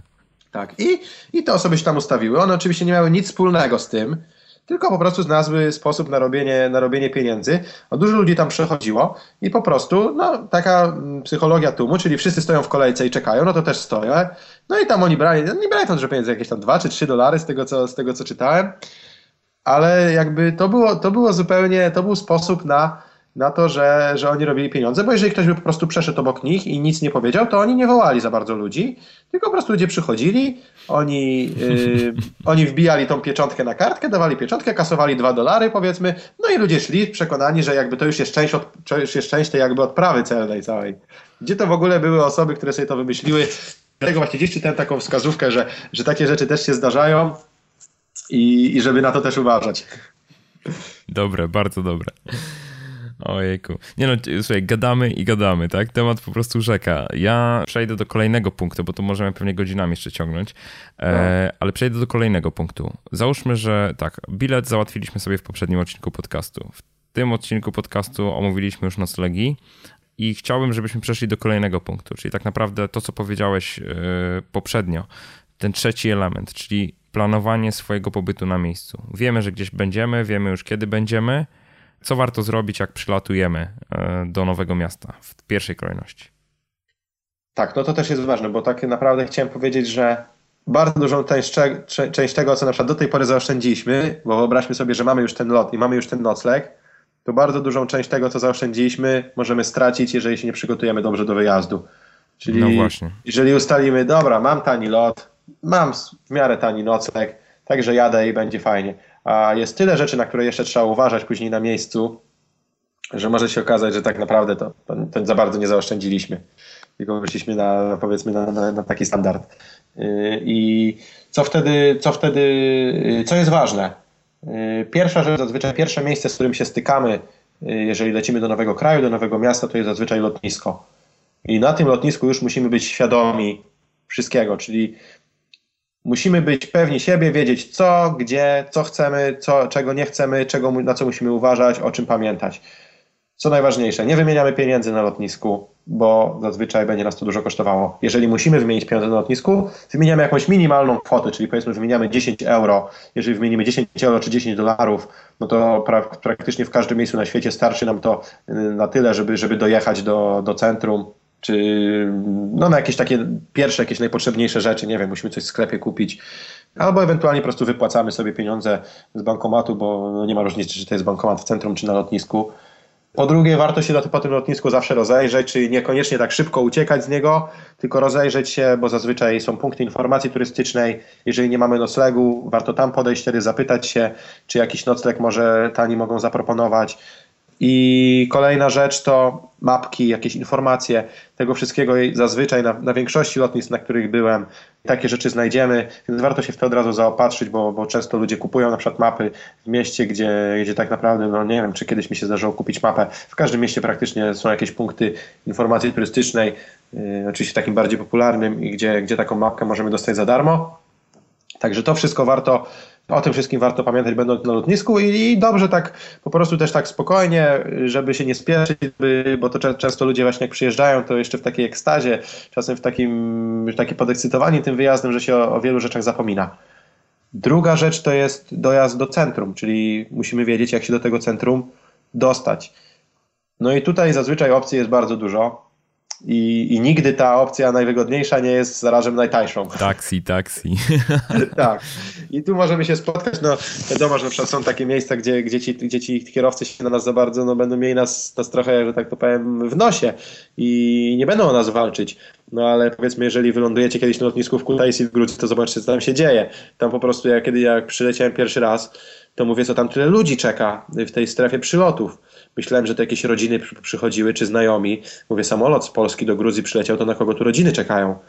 Tak, i, i te osoby się tam ustawiły. One oczywiście nie miały nic wspólnego z tym, tylko po prostu znalazły sposób na robienie, na robienie pieniędzy. A dużo ludzi tam przechodziło i po prostu, no, taka mm, psychologia tłumu, czyli wszyscy stoją w kolejce i czekają, no to też stoję. No i tam oni brali, nie brali tam dużo pieniędzy, jakieś tam 2 czy 3 dolary z tego, co, z tego, co czytałem, ale jakby to było, to było zupełnie, to był sposób na na to, że, że oni robili pieniądze, bo jeżeli ktoś by po prostu przeszedł obok nich i nic nie powiedział, to oni nie wołali za bardzo ludzi, tylko po prostu ludzie przychodzili, oni, yy, oni wbijali tą pieczątkę na kartkę, dawali pieczątkę, kasowali dwa dolary powiedzmy, no i ludzie szli przekonani, że jakby to już jest część, od, już jest część tej jakby odprawy celnej całej. Gdzie to w ogóle były osoby, które sobie to wymyśliły? Dlatego właśnie gdzieś czytałem taką wskazówkę, że, że takie rzeczy też się zdarzają i, i żeby na to też uważać. Dobre, bardzo dobre. Ojejku. Nie no, słuchaj, gadamy i gadamy, tak? Temat po prostu rzeka. Ja przejdę do kolejnego punktu, bo to możemy pewnie godzinami jeszcze ciągnąć, e, no. ale przejdę do kolejnego punktu. Załóżmy, że tak, bilet załatwiliśmy sobie w poprzednim odcinku podcastu. W tym odcinku podcastu omówiliśmy już noclegi i chciałbym, żebyśmy przeszli do kolejnego punktu, czyli tak naprawdę to, co powiedziałeś e, poprzednio, ten trzeci element, czyli planowanie swojego pobytu na miejscu. Wiemy, że gdzieś będziemy, wiemy już kiedy będziemy, co warto zrobić, jak przylatujemy e, do nowego miasta w pierwszej kolejności? Tak, no to też jest ważne, bo tak naprawdę chciałem powiedzieć, że bardzo dużą część, część tego, co na przykład do tej pory zaoszczędziliśmy, bo wyobraźmy sobie, że mamy już ten lot i mamy już ten nocleg, to bardzo dużą część tego, co zaoszczędziliśmy, możemy stracić, jeżeli się nie przygotujemy dobrze do wyjazdu. Czyli no właśnie. jeżeli ustalimy, dobra, mam tani lot, mam w miarę tani nocleg, także jadę i będzie fajnie a jest tyle rzeczy, na które jeszcze trzeba uważać później na miejscu, że może się okazać, że tak naprawdę to, to, to za bardzo nie zaoszczędziliśmy. Tylko wyszliśmy na, powiedzmy, na, na, na taki standard. Yy, I co wtedy, co wtedy, yy, co jest ważne? Yy, pierwsza rzecz, zazwyczaj pierwsze miejsce, z którym się stykamy, jeżeli lecimy do nowego kraju, do nowego miasta, to jest zazwyczaj lotnisko. I na tym lotnisku już musimy być świadomi wszystkiego, czyli Musimy być pewni siebie, wiedzieć co, gdzie, co chcemy, co, czego nie chcemy, czego, na co musimy uważać, o czym pamiętać. Co najważniejsze, nie wymieniamy pieniędzy na lotnisku, bo zazwyczaj będzie nas to dużo kosztowało. Jeżeli musimy wymienić pieniądze na lotnisku, wymieniamy jakąś minimalną kwotę, czyli powiedzmy wymieniamy 10 euro. Jeżeli wymienimy 10 euro czy 10 dolarów, no to pra praktycznie w każdym miejscu na świecie starczy nam to y, na tyle, żeby, żeby dojechać do, do centrum czy no, na jakieś takie pierwsze, jakieś najpotrzebniejsze rzeczy, nie wiem, musimy coś w sklepie kupić, albo ewentualnie po prostu wypłacamy sobie pieniądze z bankomatu, bo no, nie ma różnicy, czy to jest bankomat w centrum, czy na lotnisku. Po drugie, warto się po tym lotnisku zawsze rozejrzeć, czyli niekoniecznie tak szybko uciekać z niego, tylko rozejrzeć się, bo zazwyczaj są punkty informacji turystycznej. Jeżeli nie mamy noclegu, warto tam podejść, wtedy zapytać się, czy jakiś nocleg może tani mogą zaproponować. I kolejna rzecz to mapki, jakieś informacje. Tego wszystkiego zazwyczaj na, na, większości lotnisk, na których byłem, takie rzeczy znajdziemy, więc warto się w to od razu zaopatrzyć, bo, bo często ludzie kupują na przykład mapy w mieście, gdzie, gdzie tak naprawdę, no nie wiem, czy kiedyś mi się zdarzyło kupić mapę. W każdym mieście praktycznie są jakieś punkty informacji turystycznej, yy, oczywiście takim bardziej popularnym, i gdzie, gdzie taką mapkę możemy dostać za darmo. Także to wszystko warto o tym wszystkim warto pamiętać będąc na lotnisku i, i dobrze tak po prostu też tak spokojnie, żeby się nie spieszyć, bo to często ludzie właśnie jak przyjeżdżają, to jeszcze w takiej ekstazie, czasem w takim, taki podekscytowani tym wyjazdem, że się o, o wielu rzeczach zapomina. Druga rzecz to jest dojazd do centrum, czyli musimy wiedzieć, jak się do tego centrum dostać. No i tutaj zazwyczaj opcji jest bardzo dużo. I, I nigdy ta opcja najwygodniejsza nie jest zarazem najtańszą. Taksi, taksi. [LAUGHS] tak. I tu możemy się spotkać. No, wiadomo, że na przykład są takie miejsca, gdzie, gdzie, ci, gdzie ci kierowcy się na nas za bardzo no, będą mieli nas, nas trochę, że tak to powiem, w nosie i nie będą o nas walczyć. No ale powiedzmy, jeżeli wylądujecie kiedyś na lotnisku w Kutaisi w Gruzji, to zobaczcie, co tam się dzieje. Tam po prostu, ja kiedy jak przyleciałem pierwszy raz, to mówię, co tam tyle ludzi czeka w tej strefie przylotów Myślałem, że to jakieś rodziny przychodziły, czy znajomi. Mówię, samolot z Polski do Gruzji przyleciał, to na kogo tu rodziny czekają?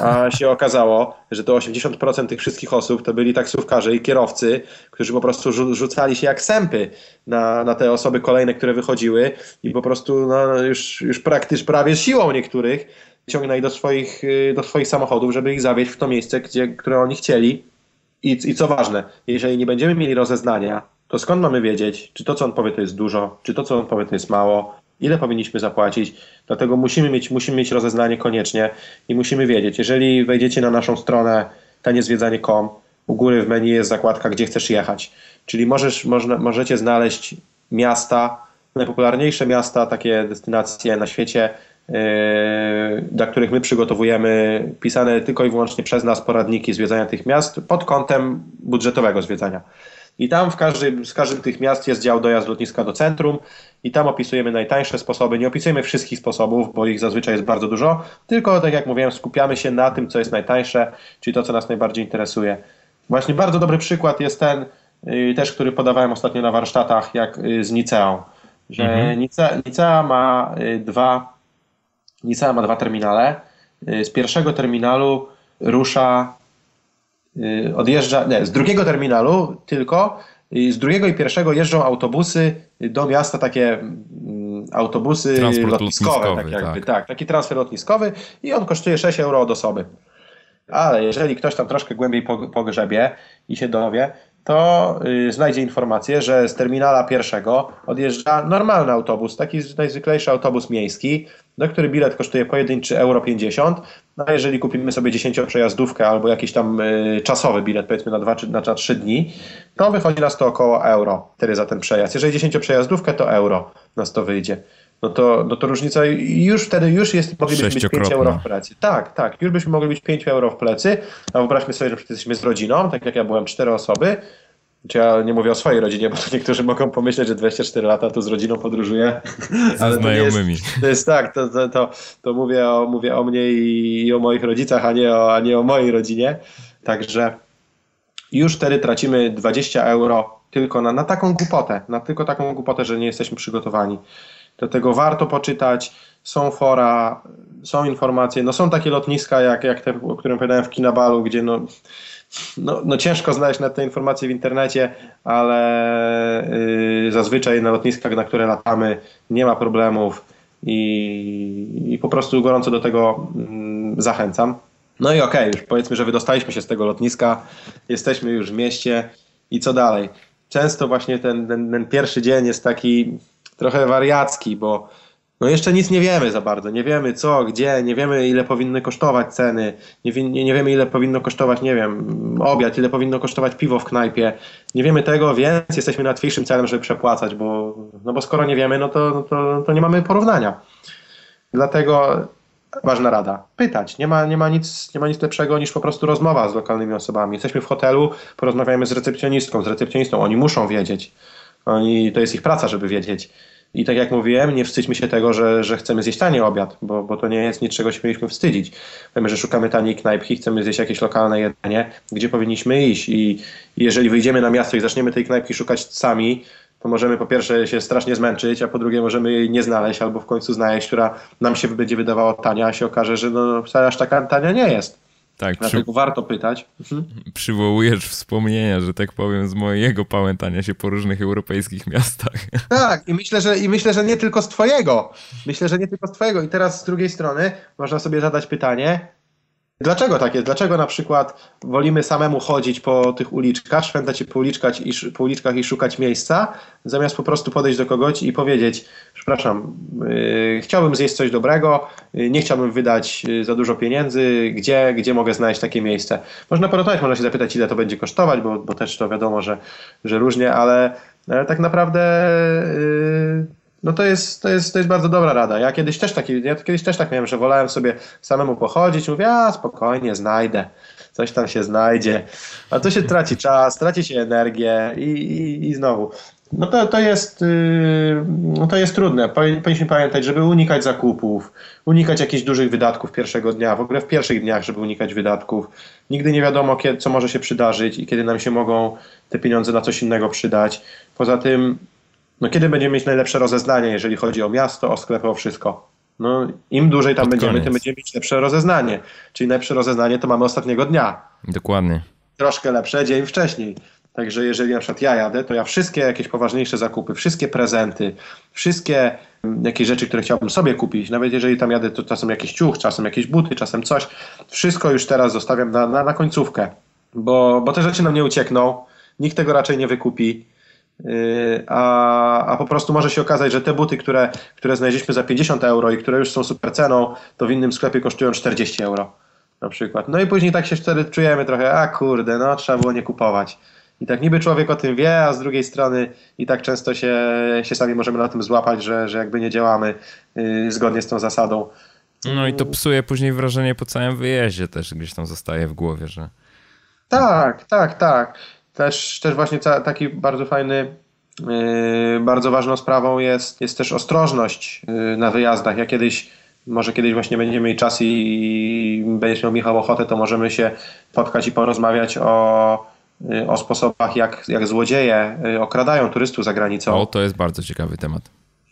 A się okazało, że to 80% tych wszystkich osób to byli taksówkarze i kierowcy, którzy po prostu rzucali się jak sępy na, na te osoby kolejne, które wychodziły i po prostu no, już, już praktycznie prawie siłą niektórych ciągnęli do swoich, do swoich samochodów, żeby ich zawieźć w to miejsce, gdzie, które oni chcieli. I, I co ważne, jeżeli nie będziemy mieli rozeznania, to skąd mamy wiedzieć, czy to, co on powie, to jest dużo, czy to, co on powie, to jest mało, ile powinniśmy zapłacić. Dlatego musimy mieć, musimy mieć rozeznanie koniecznie i musimy wiedzieć, jeżeli wejdziecie na naszą stronę taniezwiedzanie.com, u góry w menu jest zakładka, gdzie chcesz jechać. Czyli możesz, można, możecie znaleźć miasta, najpopularniejsze miasta, takie destynacje na świecie, yy, dla których my przygotowujemy pisane tylko i wyłącznie przez nas poradniki zwiedzania tych miast pod kątem budżetowego zwiedzania. I tam w każdym, z każdym tych miast jest dział dojazd lotniska do centrum i tam opisujemy najtańsze sposoby. Nie opisujemy wszystkich sposobów, bo ich zazwyczaj jest bardzo dużo, tylko tak jak mówiłem, skupiamy się na tym, co jest najtańsze, czyli to, co nas najbardziej interesuje. Właśnie bardzo dobry przykład jest ten, yy, też który podawałem ostatnio na warsztatach, jak yy, z Niceą. Że mhm. Nicea, Nicea ma yy, dwa Nicea ma dwa terminale. Z pierwszego terminalu rusza Y, odjeżdża, nie, z drugiego terminalu tylko, z drugiego i pierwszego jeżdżą autobusy do miasta, takie mm, autobusy Transport lotniskowe, tak jakby, tak. tak, taki transfer lotniskowy i on kosztuje 6 euro od osoby. Ale jeżeli ktoś tam troszkę głębiej pogrzebie i się dowie, to y, znajdzie informację, że z terminala pierwszego odjeżdża normalny autobus, taki najzwyklejszy autobus miejski, do który bilet kosztuje pojedynczy euro 50. No a jeżeli kupimy sobie 10-przejazdówkę albo jakiś tam y, czasowy bilet, powiedzmy na 2 czy na 3 dni, to wychodzi nas to około euro wtedy za ten przejazd. Jeżeli 10-przejazdówkę, to euro nas to wyjdzie. No to, no to różnica już wtedy już jest, moglibyśmy być 5 euro w plecy. Tak, tak, już byśmy mogli być 5 euro w plecy, a wyobraźmy sobie, że jesteśmy z rodziną, tak jak ja byłem, 4 osoby, czy ja nie mówię o swojej rodzinie, bo to niektórzy mogą pomyśleć, że 24 lata tu z rodziną podróżuję. [LAUGHS] Ale znajomymi. To jest, to jest tak, to, to, to, to, mówię, o, mówię o mnie i, i o moich rodzicach, a nie o, a nie o mojej rodzinie. Także już wtedy tracimy 20 euro tylko na, na taką głupotę, na tylko taką głupotę, że nie jesteśmy przygotowani. Dlatego warto poczytać, są fora, są informacje, no są takie lotniska jak, jak te, o którym powiedziałem w Kinabalu, gdzie no no, no ciężko znaleźć na te informacje w internecie, ale yy, zazwyczaj na lotniskach, na które latamy, nie ma problemów i, i po prostu gorąco do tego yy, zachęcam. No i okej, okay, już powiedzmy, że wydostaliśmy się z tego lotniska, jesteśmy już w mieście i co dalej? Często właśnie ten, ten, ten pierwszy dzień jest taki trochę wariacki, bo no jeszcze nic nie wiemy za bardzo. Nie wiemy co, gdzie, nie wiemy ile powinny kosztować ceny, nie, nie, nie, wiemy ile powinno kosztować, nie wiem, obiad, ile powinno kosztować piwo w knajpie. Nie wiemy tego, więc jesteśmy łatwiejszym celem, żeby przepłacać, bo, no bo skoro nie wiemy, no to, no to, to nie mamy porównania. Dlatego ważna rada, pytać. Nie ma, nie, ma nic, nie ma nic lepszego niż po prostu rozmowa z lokalnymi osobami. Jesteśmy w hotelu, porozmawiamy z recepcjonistką, z recepcjonistą. Oni muszą wiedzieć. Oni, to jest ich praca, żeby wiedzieć. I tak jak mówiłem, nie wstydźmy się tego, że, że chcemy zjeść tani obiad, bo, bo to nie jest nic, czego się mieliśmy wstydzić. Wiemy, że szukamy taniej knajpki, chcemy zjeść jakieś lokalne jedzenie, gdzie powinniśmy iść. I jeżeli wyjdziemy na miasto i zaczniemy tej knajpki szukać sami, to możemy po pierwsze się strasznie zmęczyć, a po drugie możemy jej nie znaleźć, albo w końcu znaleźć, która nam się będzie wydawała tania, a się okaże, że no, wcale aż taka tania nie jest. Tak, Dlatego przy... warto pytać. Mhm. Przywołujesz wspomnienia, że tak powiem, z mojego pałętania się po różnych europejskich miastach. [LAUGHS] Tak, i myślę, że, i myślę, że nie tylko z twojego. Myślę, że nie tylko z twojego. I teraz z drugiej strony można sobie zadać pytanie, Dlaczego tak jest? Dlaczego na przykład wolimy samemu chodzić po tych uliczkach, szwendać się po uliczkach, i, po uliczkach i szukać miejsca, zamiast po prostu podejść do kogoś i powiedzieć, przepraszam, yy, chciałbym zjeść coś dobrego, yy, nie chciałbym wydać yy, za dużo pieniędzy, gdzie, gdzie mogę znaleźć takie miejsce? Można porozmawiać, można się zapytać, ile to będzie kosztować, bo, bo też to wiadomo, że, że różnie, ale, ale tak naprawdę no to jest, to, jest, to jest bardzo dobra rada. Ja kiedyś też taki, ja kiedyś też tak miałem, że wolałem sobie samemu pochodzić, mówię, a spokojnie, znajdę, coś tam się znajdzie. A to się traci czas, traci się energię i, i, i znowu. No to, to, jest, yy, no to jest trudne. Powinniśmy pamiętać, żeby unikać zakupów, unikać jakichś dużych wydatków pierwszego dnia, w ogóle w pierwszych dniach, żeby unikać wydatków. Nigdy nie wiadomo, kiedy, co może się przydarzyć i kiedy nam się mogą te pieniądze na coś innego przydać. Poza tym, no kiedy będziemy mieć najlepsze rozeznanie, jeżeli chodzi o miasto, o sklepy, o wszystko? No, Im dłużej tam Pod będziemy, koniec. tym będziemy mieć lepsze rozeznanie. Czyli lepsze rozeznanie to mamy ostatniego dnia. Dokładnie. Troszkę lepsze dzień wcześniej. Także jeżeli na przykład ja jadę, to ja wszystkie jakieś poważniejsze zakupy, wszystkie prezenty, wszystkie mm, jakieś rzeczy, które chciałbym sobie kupić, nawet jeżeli tam jadę, to czasem jakiś ciuch, czasem jakieś buty, czasem coś, wszystko już teraz zostawiam na, na, na końcówkę, bo, bo te rzeczy nam nie uciekną, nikt tego raczej nie wykupi. Yy, a, a po prostu może się okazać, że te buty, które, które znaleźliśmy za 50 euro i które już są super ceną, to w innym sklepie kosztują 40 euro na przykład. No i później tak się wtedy czujemy trochę, a kurde, no trzeba było nie kupować. I tak niby człowiek o tym wie, a z drugiej strony i tak często się, się sami możemy na tym złapać, że, że jakby nie działamy yy, zgodnie z tą zasadą. No i to psuje później wrażenie po całym wyjeździe też gdzieś tam zostaje w głowie, że... Tak, tak, tak. Też, też właśnie taki bardzo fajny, yy, bardzo ważną sprawą jest, jest też ostrożność yy, na wyjazdach. Ja kiedyś, może kiedyś właśnie będziemy mieli czas i, i będziesz miał Michał ochotę, to możemy się spotkać i porozmawiać o o sposobach, jak, jak złodzieje y, okradają turystów za granicą. O, to jest bardzo ciekawy temat.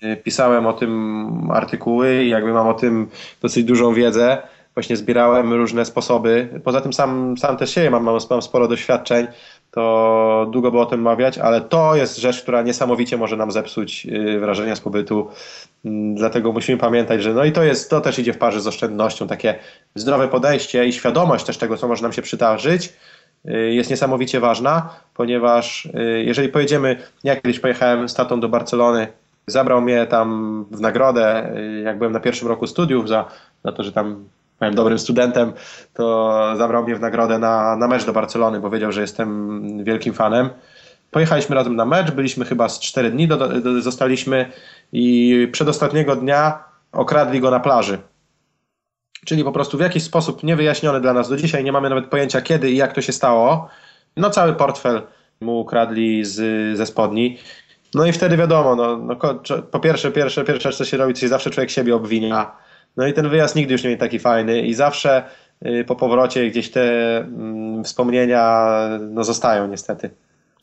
Y, pisałem o tym artykuły i jakby mam o tym dosyć dużą wiedzę. Właśnie zbierałem różne sposoby. Poza tym sam, sam też siebie mam, mam sporo doświadczeń, to długo by o tym mawiać, ale to jest rzecz, która niesamowicie może nam zepsuć wrażenia z pobytu. Mm, dlatego musimy pamiętać, że no i to jest, to też idzie w parze z oszczędnością, takie zdrowe podejście i świadomość też tego, co może nam się przydarzyć, Y, jest niesamowicie ważna, ponieważ y, jeżeli pojedziemy, ja kiedyś pojechałem z tatą do Barcelony, zabrał mnie tam w nagrodę, y, jak byłem na pierwszym roku studiów, za, za to, że tam byłem dobrym studentem, to zabrał mnie w nagrodę na, na mecz do Barcelony, bo wiedział, że jestem wielkim fanem. Pojechaliśmy razem na mecz, byliśmy chyba z 4 dni, do, do, zostaliśmy i przedostatniego dnia okradli go na plaży. Czyli po prostu w jakiś sposób niewyjaśniony dla nas do dzisiaj, nie mamy nawet pojęcia kiedy i jak to się stało. No cały portfel mu ukradli z, ze spodni. No i wtedy wiadomo, no, no, po pierwsze, pierwsze, pierwsze co się robi, to się zawsze człowiek siebie obwinia. No i ten wyjazd nigdy już nie jest taki fajny i zawsze y, po powrocie gdzieś te mm, wspomnienia no, zostają niestety.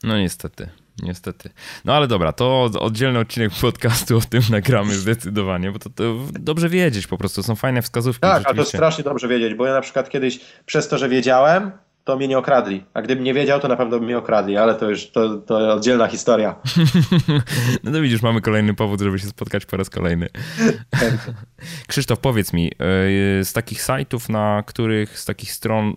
No niestety. Niestety. No ale dobra, to oddzielny odcinek podcastu o tym nagramy zdecydowanie, bo to, to dobrze wiedzieć po prostu, są fajne wskazówki. Tak, a to strasznie dobrze wiedzieć, bo ja na przykład kiedyś przez to, że wiedziałem, to mnie nie okradli. A gdybym nie wiedział, to na pewno by mnie okradli, ale to już to, to oddzielna historia. [LAUGHS] no to widzisz, mamy kolejny powód, żeby się spotkać po raz kolejny. [LAUGHS] Krzysztof, powiedz mi, e, z takich sajtów, na których, z takich stron,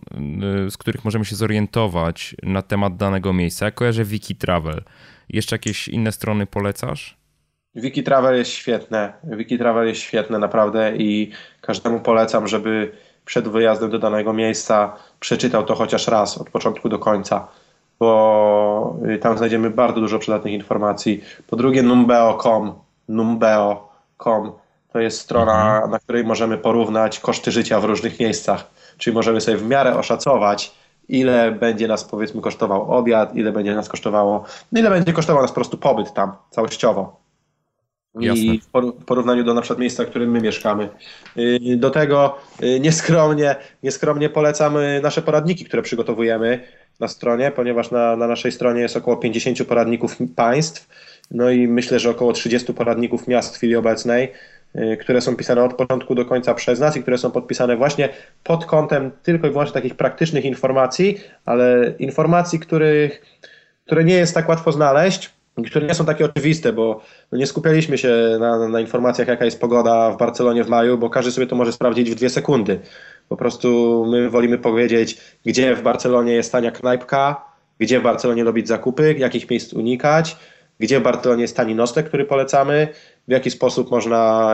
e, z których możemy się zorientować na temat danego miejsca, ja kojarzę Wikitravel. Jeszcze jakieś inne strony polecasz? Wikitravel jest świetne. Wikitravel jest świetne naprawdę i każdemu polecam, żeby przed wyjazdem do danego miejsca przeczytał to chociaż raz od początku do końca, bo y, tam znajdziemy bardzo dużo przydatnych informacji. Po drugie numbeo.com, numbeo.com to jest strona, mhm. na której możemy porównać koszty życia w różnych miejscach, czyli możemy sobie w miarę oszacować, ile będzie nas powiedzmy kosztował obiad, ile będzie nas kosztowało, ile będzie kosztował nas po prostu pobyt tam całościowo. Jasne. i w porównaniu do na przykład miejsca, w którym my mieszkamy. Y, do tego y, nieskromnie, nieskromnie polecam nasze poradniki, które przygotowujemy na stronie, ponieważ na, na naszej stronie jest około 50 poradników państw, no i myślę, że około 30 poradników miast w chwili obecnej, y, które są pisane od początku do końca przez nas i które są podpisane właśnie pod kątem tylko i wyłącznie takich praktycznych informacji, ale informacji, których, które nie jest tak łatwo znaleźć, które nie są takie oczywiste, bo nie skupialiśmy się na, na, informacjach, jaka jest pogoda w Barcelonie w maju, bo każdy sobie to może sprawdzić w dwie sekundy. Po prostu my wolimy powiedzieć, gdzie w Barcelonie jest tania knajpka, gdzie w Barcelonie robić zakupy, jakich miejsc unikać, gdzie w Barcelonie jest tani nocleg, który polecamy, w jaki sposób można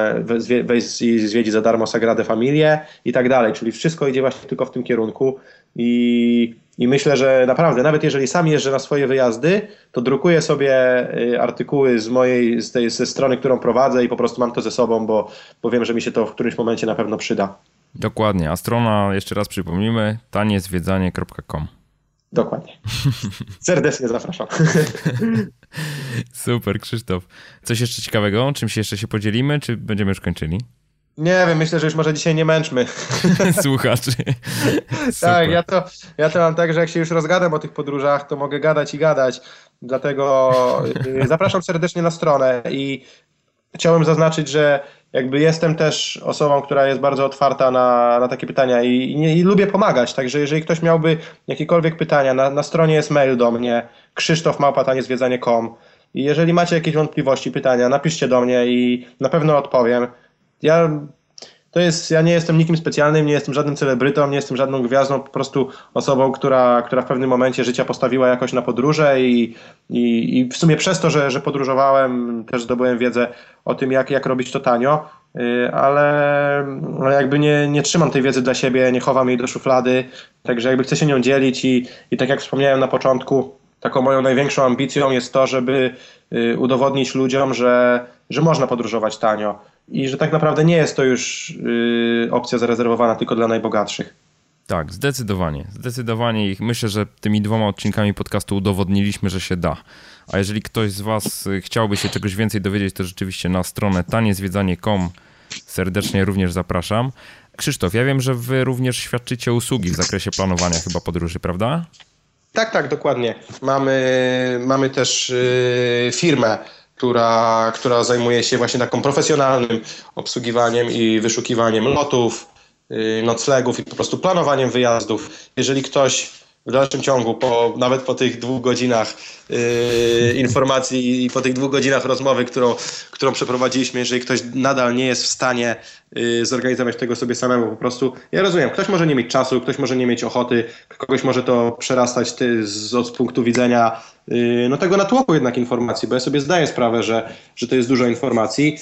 wejść i zwiedzić za darmo Sagradę Familię i tak dalej. Czyli wszystko idzie właśnie tylko w tym kierunku. i, i myślę, że naprawdę, nawet jeżeli sam jeżdżę na swoje wyjazdy, to drukuję sobie y, artykuły z mojej, z tej ze strony, którą prowadzę i po prostu mam to ze sobą, bo, bo wiem, że mi się to w którymś momencie na pewno przyda. Dokładnie, a strona, jeszcze raz przypomnijmy, taniezwiedzanie.com. Dokładnie. [LAUGHS] Serdecznie zapraszam. [LAUGHS] Super, Krzysztof. Coś jeszcze ciekawego? Czym się jeszcze się podzielimy, czy będziemy już kończyli? Nie wiem, myślę, że już może dzisiaj nie męczmy. [LAUGHS] Słuchaczy. tak, ja to, ja to mam tak, że jak się już rozgadam o tych podróżach, to mogę gadać i gadać. Dlatego y, zapraszam serdecznie na stronę i chciałem zaznaczyć, że jakby jestem też osobą, która jest bardzo otwarta na, na takie pytania i, i, i, lubię pomagać, także jeżeli ktoś miałby jakiekolwiek pytania, na, na stronie jest mail do mnie, krzysztofmałpataniezwiedzanie.com i jeżeli macie jakieś wątpliwości, pytania, napiszcie do mnie i na pewno odpowiem. Ja to jest, ja nie jestem nikim specjalnym, nie jestem żadnym celebrytą, nie jestem żadną gwiazdą, po prostu osobą, która, która w pewnym momencie życia postawiła jakoś na podróże i, i, i w sumie przez to, że, że podróżowałem, też zdobyłem wiedzę o tym, jak, jak robić to tanio, y, ale, ale jakby nie, nie trzymam tej wiedzy dla siebie, nie chowam jej do szuflady, także jakby chcę się nią dzielić i, i tak jak wspomniałem na początku, taką moją największą ambicją jest to, żeby y, udowodnić ludziom, że, że można podróżować tanio i że tak naprawdę nie jest to już yy, opcja zarezerwowana tylko dla najbogatszych. Tak, zdecydowanie. Zdecydowanie i myślę, że tymi dwoma odcinkami podcastu udowodniliśmy, że się da. A jeżeli ktoś z Was chciałby się czegoś więcej dowiedzieć, to rzeczywiście na stronę taniezwiedzanie.com serdecznie również zapraszam. Krzysztof, ja wiem, że Wy również świadczycie usługi w zakresie planowania chyba podróży, prawda? Tak, tak, dokładnie. Mamy, mamy też yy, firmę która, która zajmuje się właśnie taką profesjonalnym obsługiwaniem i wyszukiwaniem lotów, y, noclegów i po prostu planowaniem wyjazdów. Jeżeli ktoś w dalszym ciągu, po, nawet po tych dwóch godzinach yy, informacji i po tych dwóch godzinach rozmowy, którą, którą przeprowadziliśmy, jeżeli ktoś nadal nie jest w stanie yy, zorganizować tego sobie samemu, po prostu, ja rozumiem, ktoś może nie mieć czasu, ktoś może nie mieć ochoty, kogoś może to przerastać ty, z, z punktu widzenia yy, no tego natłoku jednak informacji, bo ja sobie zdaję sprawę, że, że to jest dużo informacji,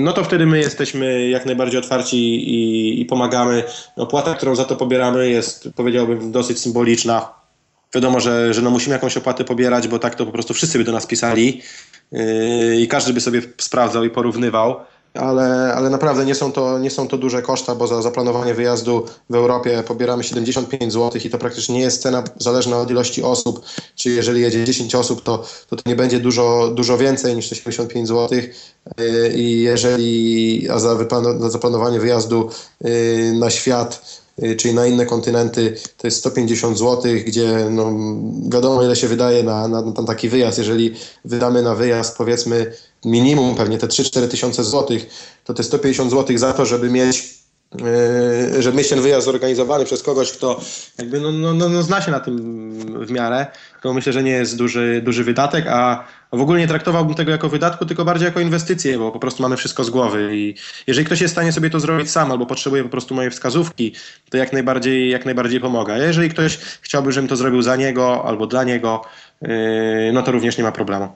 no to wtedy my jesteśmy jak najbardziej otwarci i, i pomagamy. Opłata, którą za to pobieramy jest, powiedziałbym, dosyć symboliczna. Wiadomo, że, że no musimy jakąś opłatę pobierać, bo tak to po prostu wszyscy by do nas pisali yy, i każdy by sobie sprawdzał i porównywał ale, ale naprawdę nie są, to, nie są to duże koszta, bo za zaplanowanie wyjazdu w Europie pobieramy 75 zł i to praktycznie nie jest cena zależna od ilości osób. Czyli jeżeli jedzie 10 osób, to, to, to nie będzie dużo, dużo więcej niż te 75 zł. Yy, I jeżeli a za, za zaplanowanie wyjazdu yy, na świat yy, czyli na inne kontynenty, to jest 150 zł, gdzie no, wiadomo ile się wydaje na, na, na taki wyjazd. Jeżeli wydamy na wyjazd powiedzmy minimum pewnie te 3-4 tysiące złotych, to te 150 złotych za to, żeby mieć yy, żeby mieć ten wyjazd zorganizowany przez kogoś, kto jakby no, no, no, no zna się na tym w miarę, to myślę, że nie jest duży, duży wydatek, a w ogóle nie traktowałbym tego jako wydatku, tylko bardziej jako inwestycję, bo po prostu mamy wszystko z głowy i jeżeli ktoś jest w stanie sobie to zrobić sam albo potrzebuje po prostu mojej wskazówki, to jak najbardziej, jak najbardziej pomaga. Jeżeli ktoś chciałby, żebym to zrobił za niego albo dla niego, yy, no to również nie ma problemu.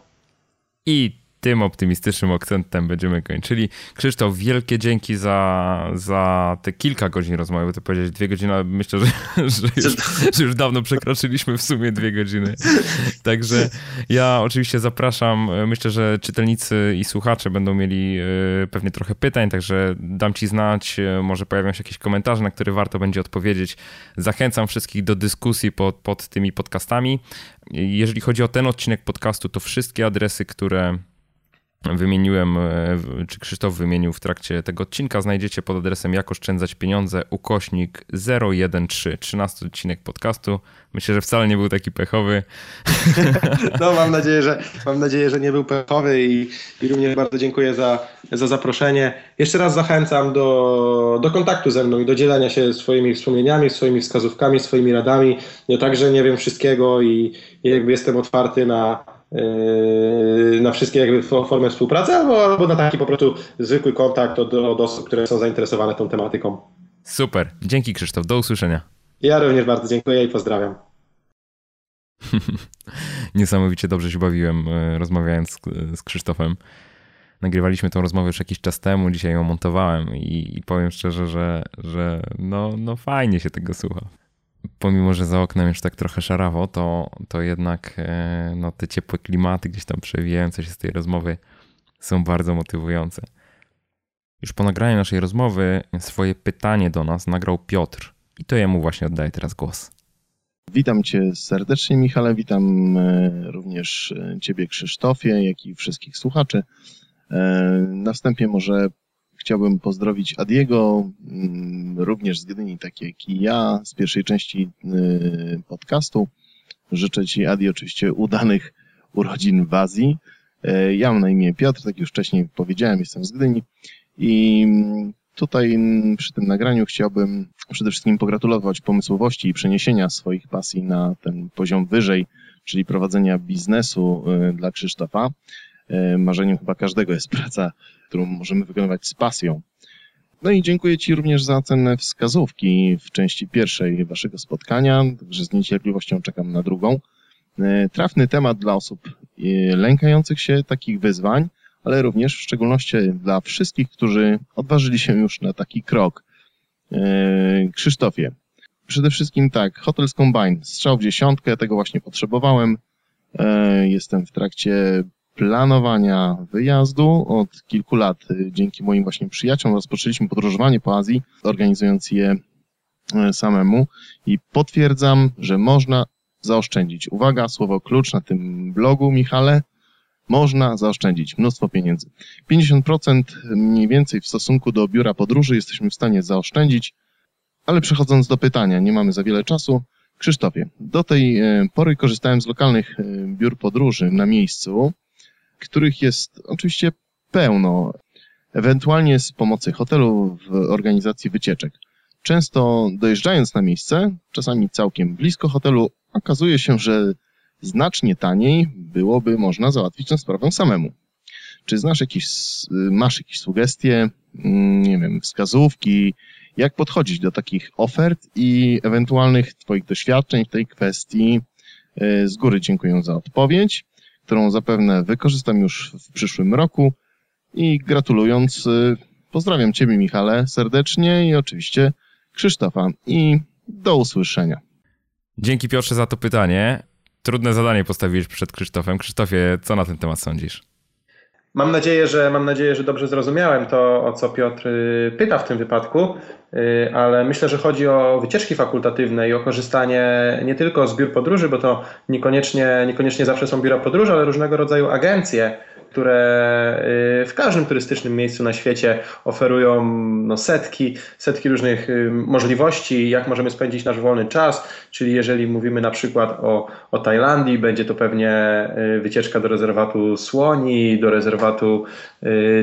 I tym optymistycznym akcentem będziemy kończyli. Krzysztof, wielkie dzięki za, za te kilka godzin rozmowy, bo to powiedzieć dwie godziny, ale myślę, że, [LAUGHS] że, już, że już dawno przekroczyliśmy w sumie dwie godziny. Także ja oczywiście zapraszam, myślę, że czytelnicy i słuchacze będą mieli e, pewnie trochę pytań, także dam ci znać, e, może pojawią się jakieś komentarze, na które warto będzie odpowiedzieć. Zachęcam wszystkich do dyskusji pod, pod tymi podcastami. Jeżeli chodzi o ten odcinek podcastu, to wszystkie adresy, które wymieniłem, e, czy Krzysztof wymienił w trakcie tego odcinka, znajdziecie pod adresem jak oszczędzać pieniądze ukośnik 013, 13 odcinek podcastu. Myślę, że wcale nie był taki pechowy. [LAUGHS] No mam nadzieję, że, mam nadzieję, że nie był pechowy i, i również bardzo dziękuję za, za zaproszenie. Jeszcze raz zachęcam do, do kontaktu ze mną i do dzielenia się swoimi wspomnieniami, swoimi wskazówkami, swoimi radami. Ja także nie wiem wszystkiego i, i jakby jestem otwarty na, na wszystkie jakby formy współpracy, albo, albo na taki po prostu zwykły kontakt od, od osób, które są zainteresowane tą tematyką. Super. Dzięki Krzysztof. Do usłyszenia. Ja również bardzo dziękuję i pozdrawiam. [LAUGHS] Niesamowicie dobrze się bawiłem e, rozmawiając z, z Krzysztofem. Nagrywaliśmy tą rozmowę już jakiś czas temu, dzisiaj ją montowałem i, i powiem szczerze, że, że no, no fajnie się tego słucha. Pomimo, że za oknem już tak trochę szarawo, to, to jednak e, no, te ciepłe klimaty gdzieś tam przewijające się z tej rozmowy są bardzo motywujące. Już po nagraniu naszej rozmowy swoje pytanie do nas nagrał Piotr i to jemu właśnie oddaję teraz głos. Witam Cię serdecznie, Michale. Witam e, również e, Ciebie, Krzysztofie, jak i wszystkich słuchaczy. Na wstępie może chciałbym pozdrowić Adiego, mm, również z Gdyni, tak jak i ja, z pierwszej części y, podcastu. Życzę Ci, Adi, oczywiście udanych urodzin w Azji. E, ja mam na imię Piotr, tak już wcześniej powiedziałem, jestem z Gdyni i mm, tutaj przy tym nagraniu chciałbym przede wszystkim pogratulować pomysłowości i przeniesienia swoich pasji na ten poziom wyżej, czyli prowadzenia biznesu y, dla Krzysztofa. E, marzeniem chyba każdego jest praca, którą możemy wykonywać z pasją. No i dziękuję Ci również za cenne wskazówki w części pierwszej Waszego spotkania, także z niecierpliwością czekam na drugą. E, trafny temat dla osób e, lękających się takich wyzwań, ale również w szczególności dla wszystkich, którzy odważyli się już na taki krok. Krzysztofie, przede wszystkim tak, Hotels Combine, strzał w dziesiątkę, tego właśnie potrzebowałem. Jestem w trakcie planowania wyjazdu. Od kilku lat dzięki moim właśnie przyjaciołom rozpoczęliśmy podróżowanie po Azji, organizując je y, samemu i potwierdzam, że można zaoszczędzić. Uwaga, słowo klucz na tym blogu, Michale. Można zaoszczędzić mnóstwo pieniędzy. 50% mniej więcej w stosunku do biura podróży jesteśmy w stanie zaoszczędzić, ale przechodząc do pytania, nie mamy za wiele czasu. Krzysztofie, do tej y, pory korzystałem z lokalnych biur podróży na miejscu których jest oczywiście pełno, ewentualnie z pomocy hotelu w organizacji wycieczek. Często dojeżdżając na miejsce, czasami całkiem blisko hotelu, okazuje się, że znacznie taniej byłoby można załatwić tę sprawę samemu. Czy znasz jakieś, masz jakieś sugestie, mm, nie wiem, wskazówki, jak podchodzić do takich ofert i ewentualnych Twoich doświadczeń w tej kwestii? E, z góry dziękuję za odpowiedź którą zapewne wykorzystam już w przyszłym roku. I gratulując, y, pozdrawiam Ciebie, Michale, serdecznie i oczywiście Krzysztofa. I do usłyszenia. Dzięki Piotrze za to pytanie. Trudne zadanie postawiłeś przed Krzysztofem. Krzysztofie, co na ten temat sądzisz? Mam nadzieję, że mam nadzieję, że dobrze zrozumiałem to, o co Piotr y, pyta w tym wypadku, y, ale myślę, że chodzi o wycieczki fakultatywne i o korzystanie nie tylko z biur podróży, bo to niekoniecznie, niekoniecznie zawsze są biura podróży, ale różnego rodzaju agencje, które y, w każdym turystycznym miejscu na świecie oferują no, setki, setki różnych y, możliwości, jak możemy spędzić nasz wolny czas. Czyli jeżeli mówimy na przykład o, o Tajlandii, będzie to pewnie y, wycieczka do rezerwatu słoni, do rezerwatu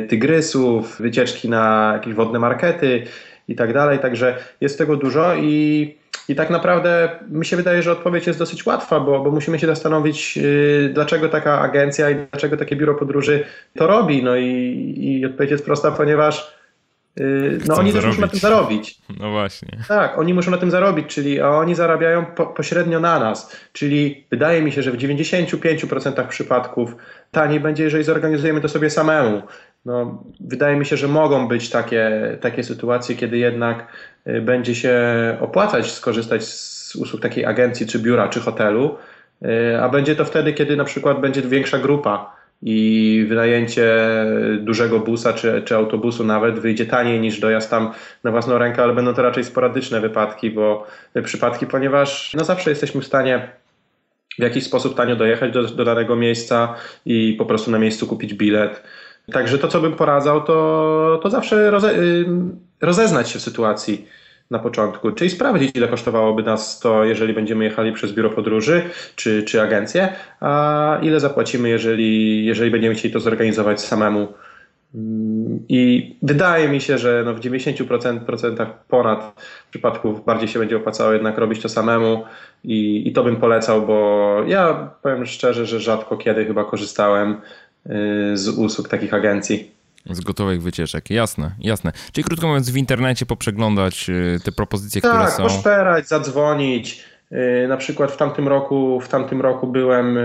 tygrysów, wycieczki na jakieś wodne markety i tak dalej. Także jest tego dużo i i tak naprawdę mi się wydaje, że odpowiedź jest dosyć łatwa, bo, bo musimy się zastanowić, yy, dlaczego taka agencja i dlaczego takie biuro podróży to robi. No i, i odpowiedź jest prosta, ponieważ yy, no oni też muszą na tym zarobić. No właśnie. Tak, oni muszą na tym zarobić, czyli a oni zarabiają po, pośrednio na nas. Czyli wydaje mi się, że w 95% przypadków taniej będzie, jeżeli zorganizujemy to sobie samemu. No, wydaje mi się, że mogą być takie, takie sytuacje, kiedy jednak będzie się opłacać skorzystać z usług takiej agencji, czy biura, czy hotelu, y, a będzie to wtedy, kiedy na przykład będzie większa grupa i wynajęcie dużego busa czy, czy autobusu nawet wyjdzie taniej niż dojazd tam na własną rękę, ale będą to raczej sporadyczne wypadki, bo przypadki, ponieważ no zawsze jesteśmy w stanie w jakiś sposób tanio dojechać do, do danego miejsca i po prostu na miejscu kupić bilet. Także to, co bym poradzał, to, to zawsze roze, y, rozeznać się w sytuacji na początku, czyli sprawdzić, ile kosztowałoby nas to, jeżeli będziemy jechali przez biuro podróży czy, czy agencję, a ile zapłacimy, jeżeli, jeżeli będziemy chcieli to zorganizować samemu. Mm, I wydaje mi się, że no w 90% procentach ponad przypadków bardziej się będzie opłacało jednak robić to samemu i, i to bym polecał, bo ja powiem szczerze, że rzadko kiedy chyba korzystałem Y, z usług takich agencji. Z gotowych wycieczek, jasne, jasne. Czyli krótko mówiąc, w internecie poprzeglądać y, te propozycje, tak, które są. Tak, poszperać, zadzwonić. Y, na przykład w tamtym roku, w tamtym roku byłem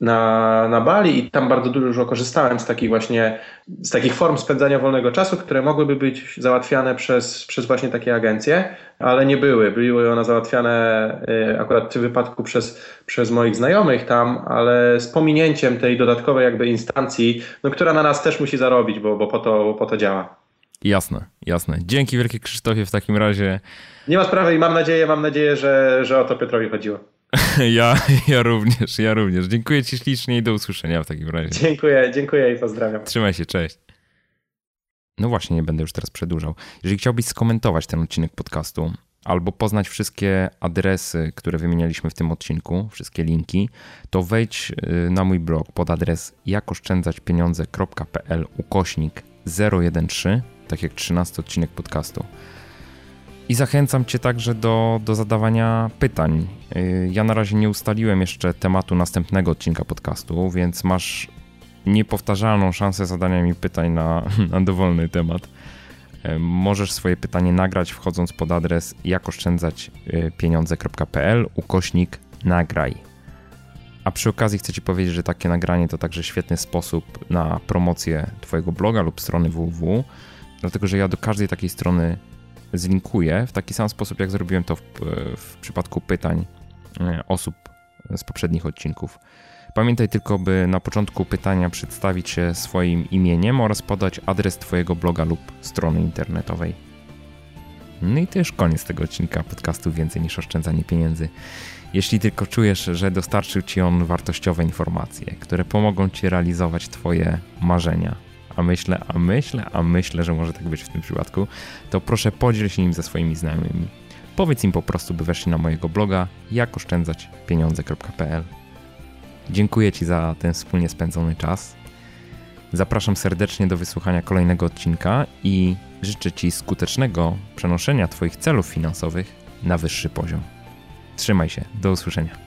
na, na Bali i tam bardzo dużo korzystałem z takich właśnie, z takich form spędzania wolnego czasu, które mogłyby być załatwiane przez, przez właśnie takie agencje, ale nie były. Były one załatwiane y, akurat w tym wypadku przez, przez moich znajomych tam, ale z pominięciem tej dodatkowej jakby instancji, no, która na nas też musi zarobić, bo, bo po, to, bo po to działa. Jasne, jasne. Dzięki wielkie Krzysztofie w takim razie. Nie ma sprawy i mam nadzieję, mam nadzieję, że, że o to Piotrowi chodziło. [LAUGHS] Ja, ja również, ja również. Dziękuję Ci ślicznie i do usłyszenia w takim razie. Dziękuję, dziękuję i pozdrawiam. Trzymaj się, cześć. No właśnie, nie będę już teraz przedłużał. Jeżeli chciałbyś skomentować ten odcinek podcastu albo poznać wszystkie adresy, które wymienialiśmy w tym odcinku, wszystkie linki, to wejdź y, na mój blog pod adres jakoszczędzaćpieniądze.pl ukośnik 013, tak jak 13 odcinek podcastu. I zachęcam Cię także do, do zadawania pytań. Y, ja na razie nie ustaliłem jeszcze tematu następnego odcinka podcastu, więc masz niepowtarzalną szansę zadania mi pytań na, [LAUGHS] na dowolny temat. Y, możesz swoje pytanie nagrać wchodząc pod adres jakoszczędzaćpieniądze.pl ukośnik nagraj. A przy okazji chcę Ci powiedzieć, że takie nagranie to także świetny sposób na promocję Twojego bloga lub strony www, dlatego że ja do każdej takiej strony zlinkuję w taki sam sposób, jak zrobiłem to w, w przypadku pytań e, osób z poprzednich odcinków. Pamiętaj tylko, by na początku pytania przedstawić się swoim imieniem oraz podać adres Twojego bloga lub strony internetowej. No i to już koniec tego odcinka podcastu Więcej niż oszczędzanie pieniędzy. Jeśli tylko czujesz, że dostarczył Ci on wartościowe informacje, które pomogą Ci realizować Twoje marzenia, a myślę, a myślę, a myślę, że może tak być w tym przypadku, to proszę podziel się nim ze swoimi znajomymi. Powiedz im po prostu, by weszli na mojego bloga jakoszczędzaćpieniądze.pl. Dziękuję Ci za ten wspólnie spędzony czas. Zapraszam serdecznie do wysłuchania kolejnego odcinka i życzę Ci skutecznego przenoszenia Twoich celów finansowych na wyższy poziom. Trzymaj się, do usłyszenia.